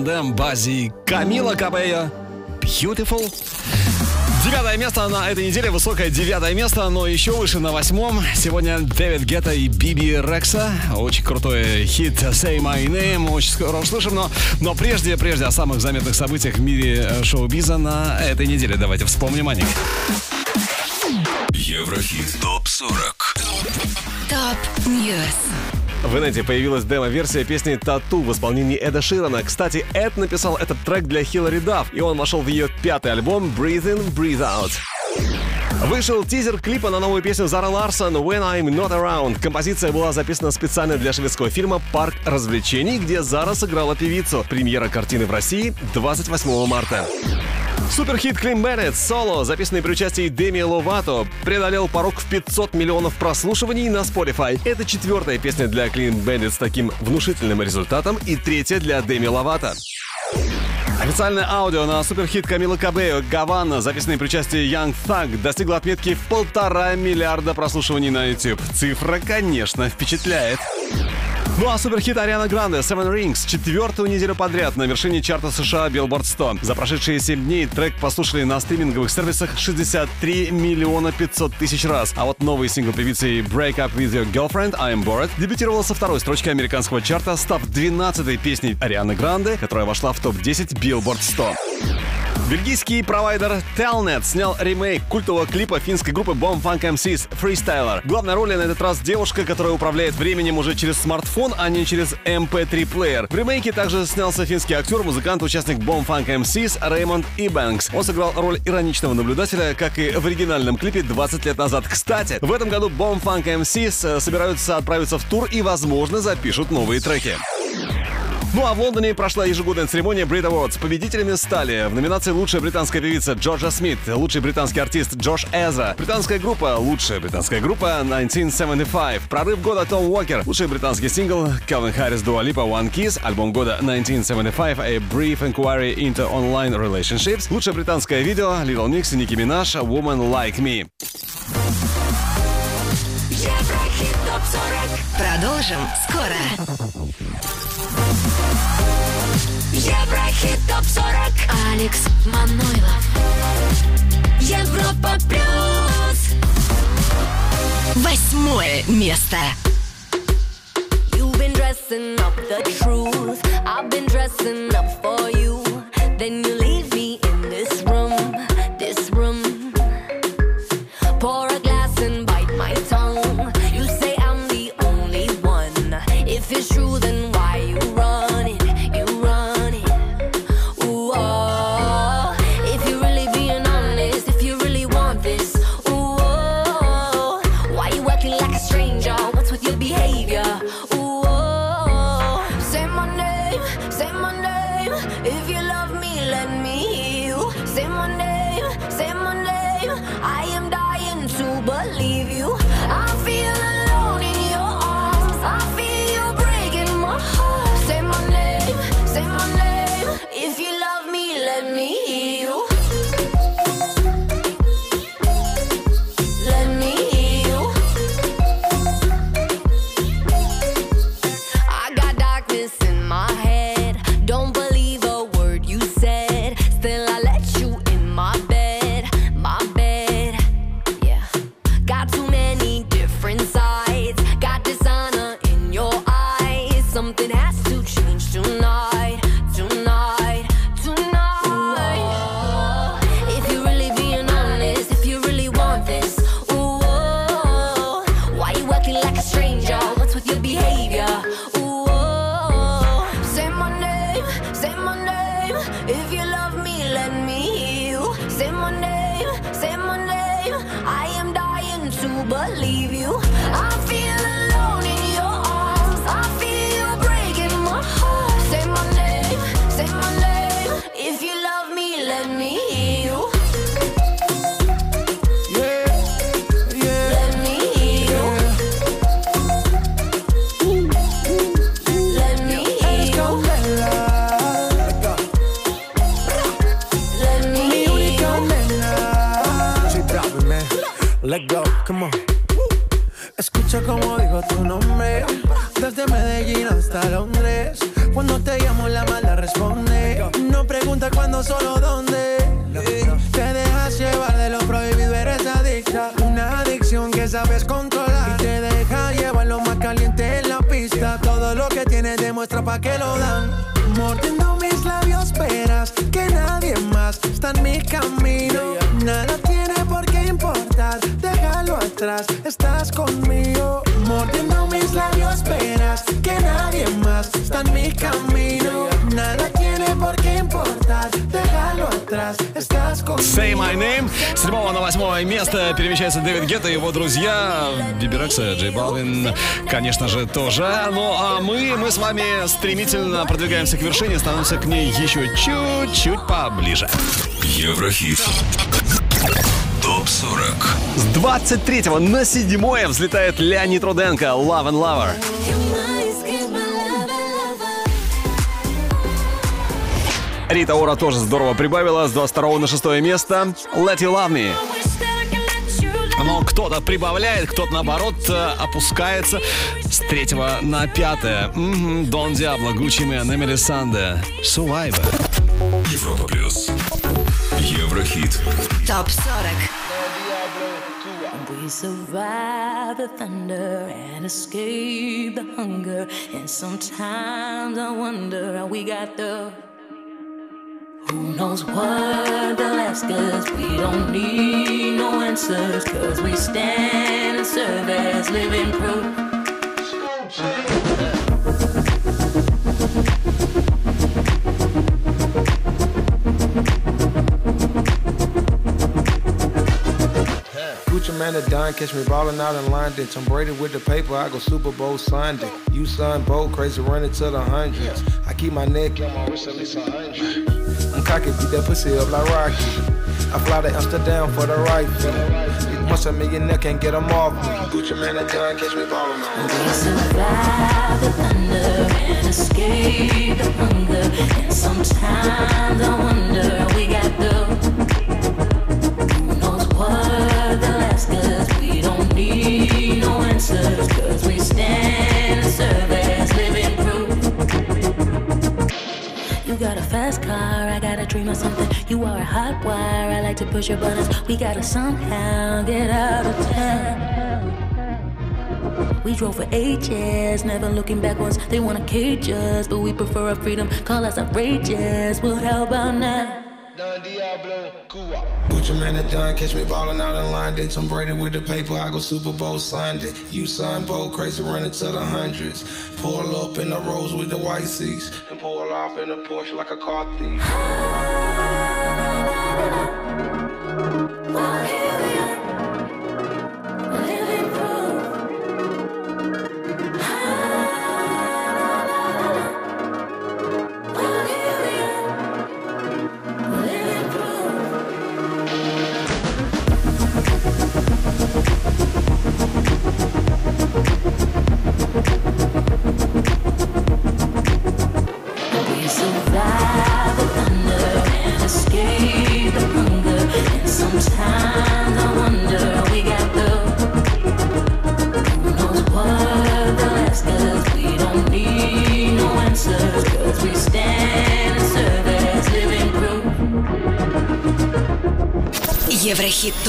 Мощный тандем Баззи Камила Кабея. Beautiful. Девятое место на этой неделе, высокое девятое место, но еще выше на восьмом. Сегодня Дэвид Гетта и Биби Рекса. Очень крутой хит Say My Name, очень скоро услышим, но, но прежде, прежде о самых заметных событиях в мире э, шоу-биза на этой неделе. Давайте вспомним о них. Еврохит ТОП-40 Top News. В инете появилась демо-версия песни «Тату» в исполнении Эда Ширана. Кстати, Эд написал этот трек для Хиллари Дафф, и он вошел в ее пятый альбом «Breathe In, Breathe Out». Вышел тизер клипа на новую песню Зара Ларсон «When I'm Not Around». Композиция была записана специально для шведского фильма «Парк развлечений», где Зара сыграла певицу. Премьера картины в России 28 марта. Суперхит Клин Беннет «Соло», записанный при участии Деми Ловато, преодолел порог в 500 миллионов прослушиваний на Spotify. Это четвертая песня для Клин Беннет с таким внушительным результатом и третья для Деми Ловато. Официальное аудио на суперхит Камила Кабео «Гавана», записанный при участии Young Thug, достигло отметки в полтора миллиарда прослушиваний на YouTube. Цифра, конечно, впечатляет. Ну а суперхит Ариана Гранде Seven Rings четвертую неделю подряд на вершине чарта США Billboard 100. За прошедшие 7 дней трек послушали на стриминговых сервисах 63 миллиона 500 тысяч раз. А вот новый сингл певицы Break Up With Your Girlfriend I'm Bored дебютировал со второй строчки американского чарта, став 12-й песней Арианы Гранде, которая вошла в топ-10 Billboard 100. Бельгийский провайдер Telnet снял ремейк культового клипа финской группы Bomb Funk MCs Freestyler. Главная роль на этот раз девушка, которая управляет временем уже через смартфон, а не через MP3-плеер. В ремейке также снялся финский актер, музыкант, участник Bomb Funk MCs Реймонд Ибэнкс. Он сыграл роль ироничного наблюдателя, как и в оригинальном клипе 20 лет назад. Кстати, в этом году Bomb Funk MCs э, собираются отправиться в тур и, возможно, запишут новые треки. Ну а в Лондоне прошла ежегодная церемония Brit Awards. Победителями стали в номинации «Лучшая британская певица» Джорджа Смит, лучший британский артист Джош Эзра, британская группа «Лучшая британская группа» 1975, прорыв года Том Уокер, лучший британский сингл Calvin Harris Dua Lipa One Kiss, альбом года 1975 A Brief Inquiry into Online Relationships, лучшее британское видео Little Mix и Nicki Minaj Woman Like Me. Еврохит ТОП-40 Продолжим скоро. Еврохит ТОП-40 Алекс Манойлов. Европа Плюс Восьмое место. You've been dressing up the truth. I've been dressing up for you. Then you I am конечно же, тоже. Ну, а мы, мы с вами стремительно продвигаемся к вершине, становимся к ней еще чуть-чуть поближе. Еврохит. Топ 40. С 23 на 7 взлетает Леонид Руденко «Love and Lover». Рита Ора тоже здорово прибавила с 22 на 6 место. Let You Love Me. Но кто-то прибавляет, кто-то наоборот э, опускается третьего на пятое. Мгм. Дон Диабло, Гуччи Мэн, Эмили Санде, Survivor. Европа плюс. Еврохит. ТОП 40 We survive the thunder and escape the hunger. And sometimes I wonder how we got there. Who knows what they'll ask us? We don't need no answers, cause we stand and serve as living proof. Gucci man, the Don catch me ballin' out in London. Tom Brady with the paper, I go Super Bowl Sunday. You son, bold, crazy, running to the hundreds. I keep my neck on my wrist at least a hundred. I'm cocky, beat that pussy up like Rocky. I fly to Amsterdam for the. You must a millionaire, can't get 'em off me. Gucci man, the Don catch me ballin' out. We survive the thunder and escape the hunger. And sometimes I wonder we got through. I got a dream of something. You are a hot wire, I like to push your buttons. We gotta somehow get out of town. We drove for ages, never looking backwards. They wanna cage us, but we prefer our freedom. Call us outrageous. Well, how about now? Gucci man, the Don catch me ballin' out in London. Tom Brady with the paper, I go Super Bowl Sunday. You son, bold, crazy, running to the hundreds. Pull up in the rose with the white seats. In a Porsche like a car thief.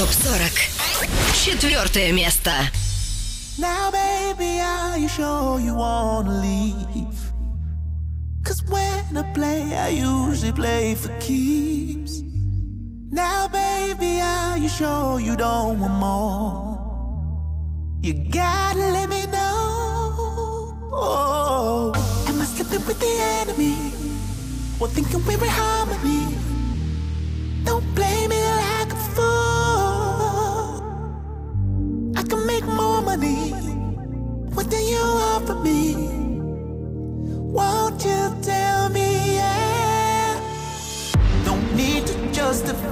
ТОП-40. Четвертое место. Now, baby, are you sure you wanna leave? Cause when I play, I usually play for keeps. Now, baby, are you sure you don't want more? You gotta let me know. Oh, Am I slipping with the enemy? Or thinking we're high?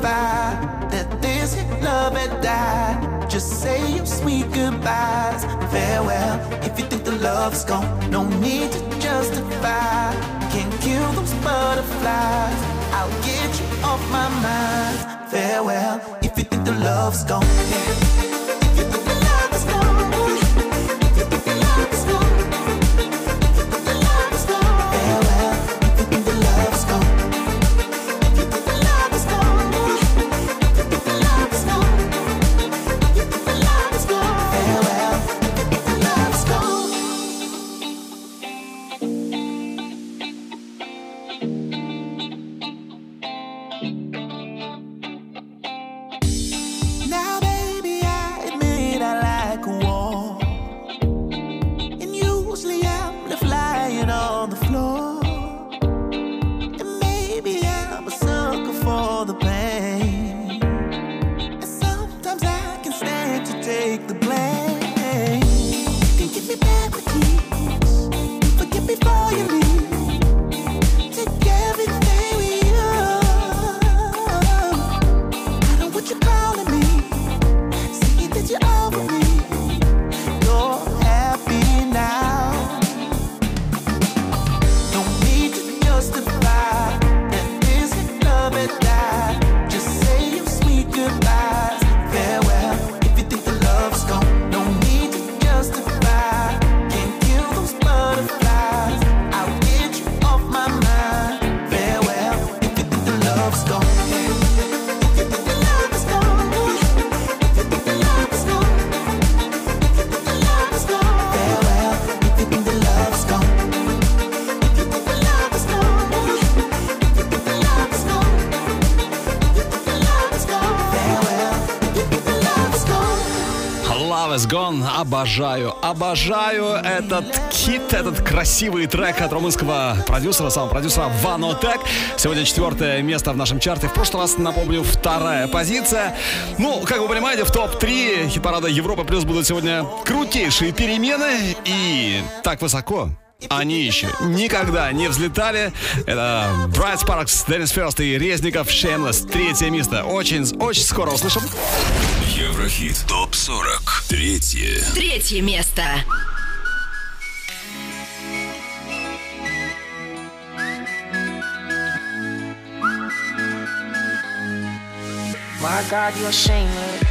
Justify that this love had died. Just say your sweet goodbyes, farewell. If you think the love's gone, no need to justify. Can't kill those butterflies. I'll get you off my mind, farewell. If you think the love's gone, Обожаю, обожаю этот хит, этот красивый трек от румынского продюсера, самого продюсера Ванотек. Сегодня четвертое место в нашем чарте. В прошлый раз, напомню, вторая позиция. Ну, как вы понимаете, в топ-3 хит-парада Европа Плюс будут сегодня крутейшие перемены. И так высоко они еще никогда не взлетали. Это Bright Sparks, Деннис Ферст и Резников Shameless. Третье место. Очень, очень скоро услышим. Еврохит ТОП-40. Третье. Третье место. My God, you're shameless.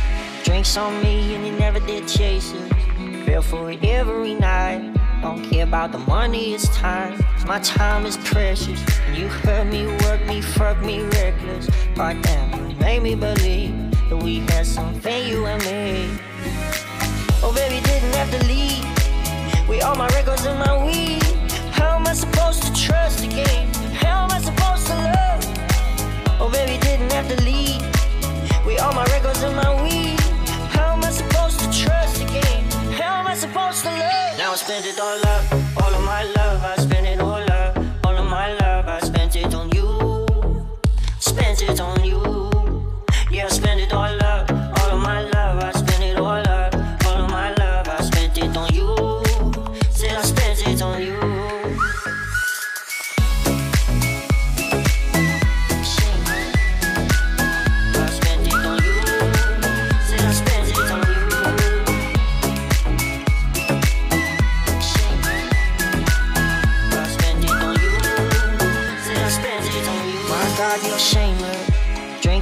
Drinks on me and you never did chase it. Feel for it every night. Don't care about the money, it's time. My time is precious. You hurt me, work me, fuck me reckless. God damn, you made me believe that we had something, you and me. Oh, baby, didn't have to leave. With all my records and my weed. How am I supposed to trust again? How am I supposed to love? Oh, baby, didn't have to leave. With all my records and my weed. How am I supposed to trust again? How am I supposed to love? Now I spent it all up, all of my love. I spent it all up, all of my love. I spent it on you, spent it on you. Yeah, I spent it all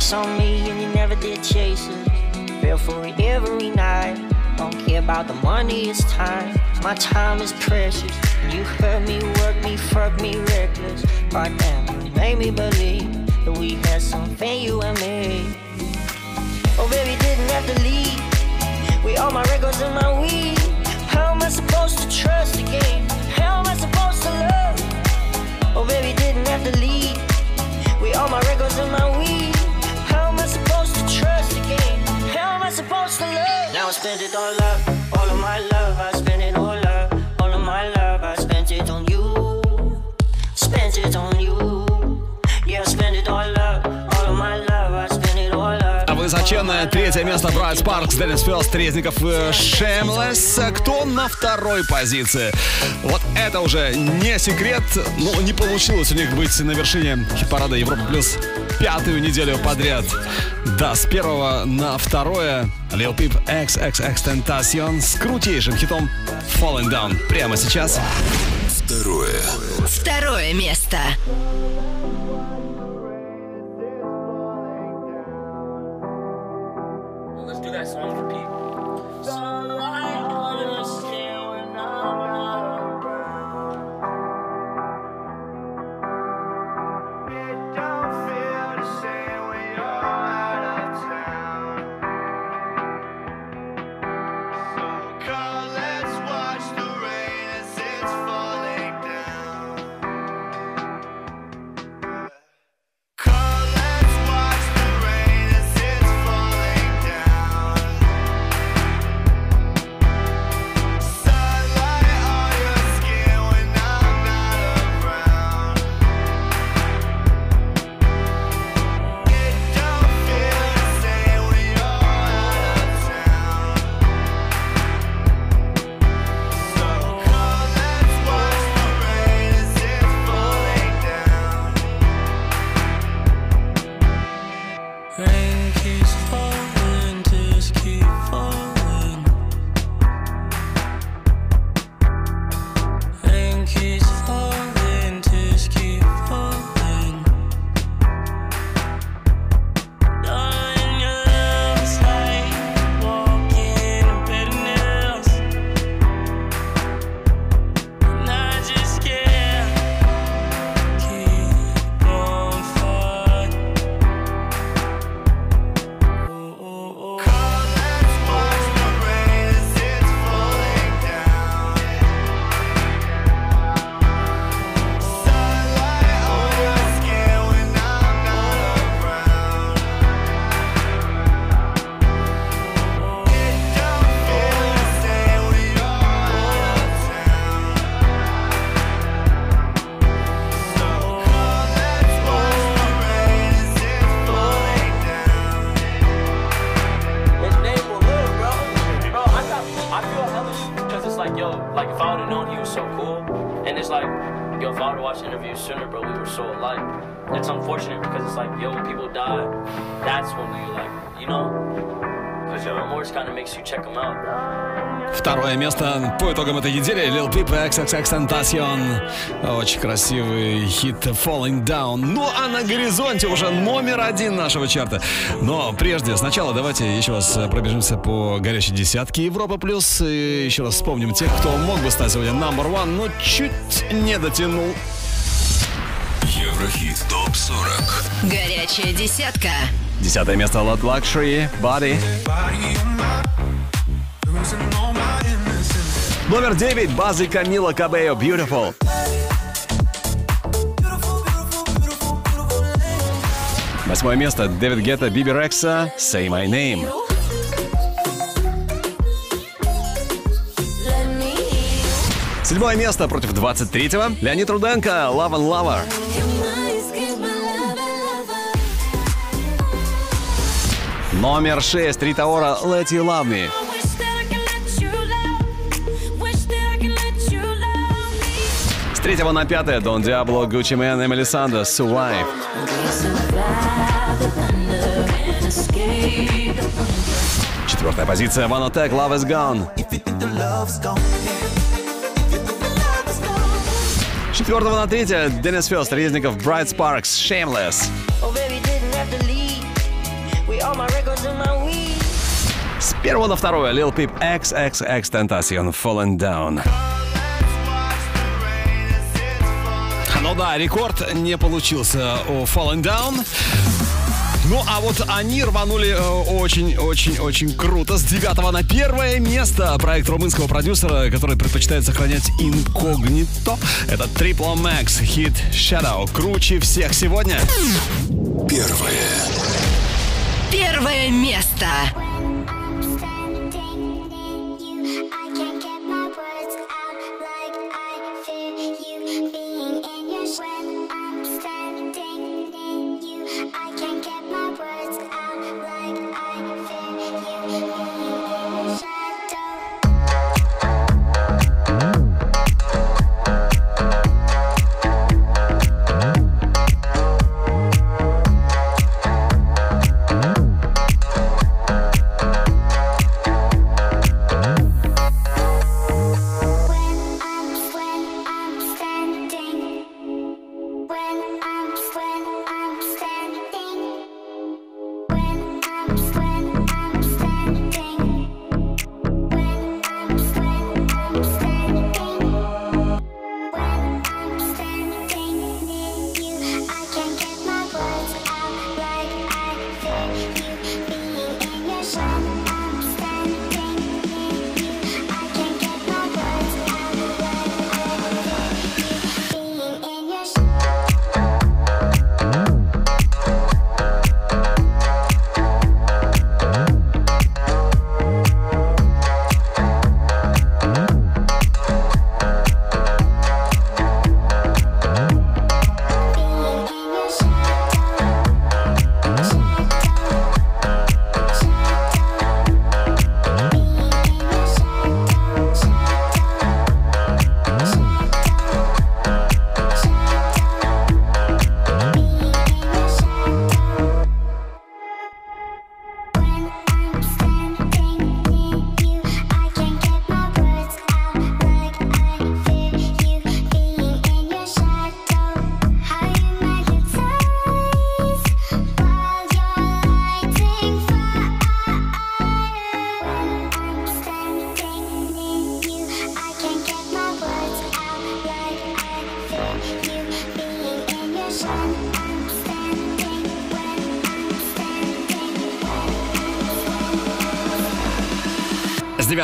Drinks on me and you never did chase it. Feel for it every night. Don't care about the money, it's time. My time is precious. You hurt me, work me, fuck me reckless. God damn, you made me believe that we had something, you and me. Oh, baby, didn't have to leave. With all my records and my weed. How am I supposed to trust again? How am I supposed to love? Oh, baby, didn't have to leave. With all my records and my weed. Высоченное третье место Брайт Спаркс, Деннис Фелс, Резников, и Шемлес. Кто на второй позиции? Вот это уже не секрет. Ну, не получилось у них быть на вершине хит-парада Европа Плюс пятую неделю подряд. Да, с первого на второе Lil Peep XXX Tentacion с крутейшим хитом Falling Down. Прямо сейчас. Второе. Второе место. Lil Peep и XXX Tentacion. Очень красивый хит Falling Down. Ну а на горизонте уже номер один нашего чарта. Но прежде, сначала давайте еще раз пробежимся по горячей десятке Европа Плюс. И еще раз вспомним тех, кто мог бы стать сегодня number one, но чуть не дотянул. Еврохит ТОП-40 Горячая десятка. Десятое место Lot Luxury, Body. Номер 9. Базы Камила Кабео Beautiful. Восьмое место Дэвид Гетта, Биби Рекса, Say My Name. Седьмое место против 23-го. Леонид Руденко, Love and Lover. Номер 6. Рита Ора, Let You Love Me. Третьего на пятое Дон Диабло, Гуччи Мэн, Эмели Санде, Survive. Четвертая позиция Vanotek, Love Is Gone. Четвертого на третье Денис Фёрст, Резников, Bright Sparks, Shameless. Oh. С первого на второе Lil Peep, XXXTentacion, Falling Down. Ну да, рекорд не получился у Fallen Down. Ну, а вот они рванули э, очень-очень-очень круто. С 9 на первое место проект румынского продюсера, который предпочитает сохранять инкогнито. Это Triple Max, хит Shadow. Круче всех сегодня. Первое. Первое место.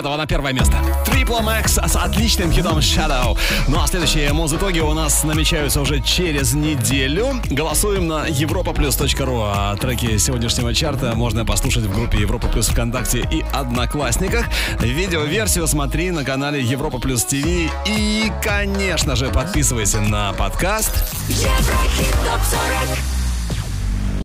С 9 на первое место. Triple Max с отличным хитом Shadow. Ну а следующие муз-итоги у нас намечаются уже через неделю. Голосуем на europaplus.ru. А треки сегодняшнего чарта можно послушать в группе Европа Плюс ВКонтакте и Одноклассниках. Видеоверсию смотри на канале Европа Плюс ТВ. И, конечно же, подписывайся на подкаст. Еврохит ТОП-40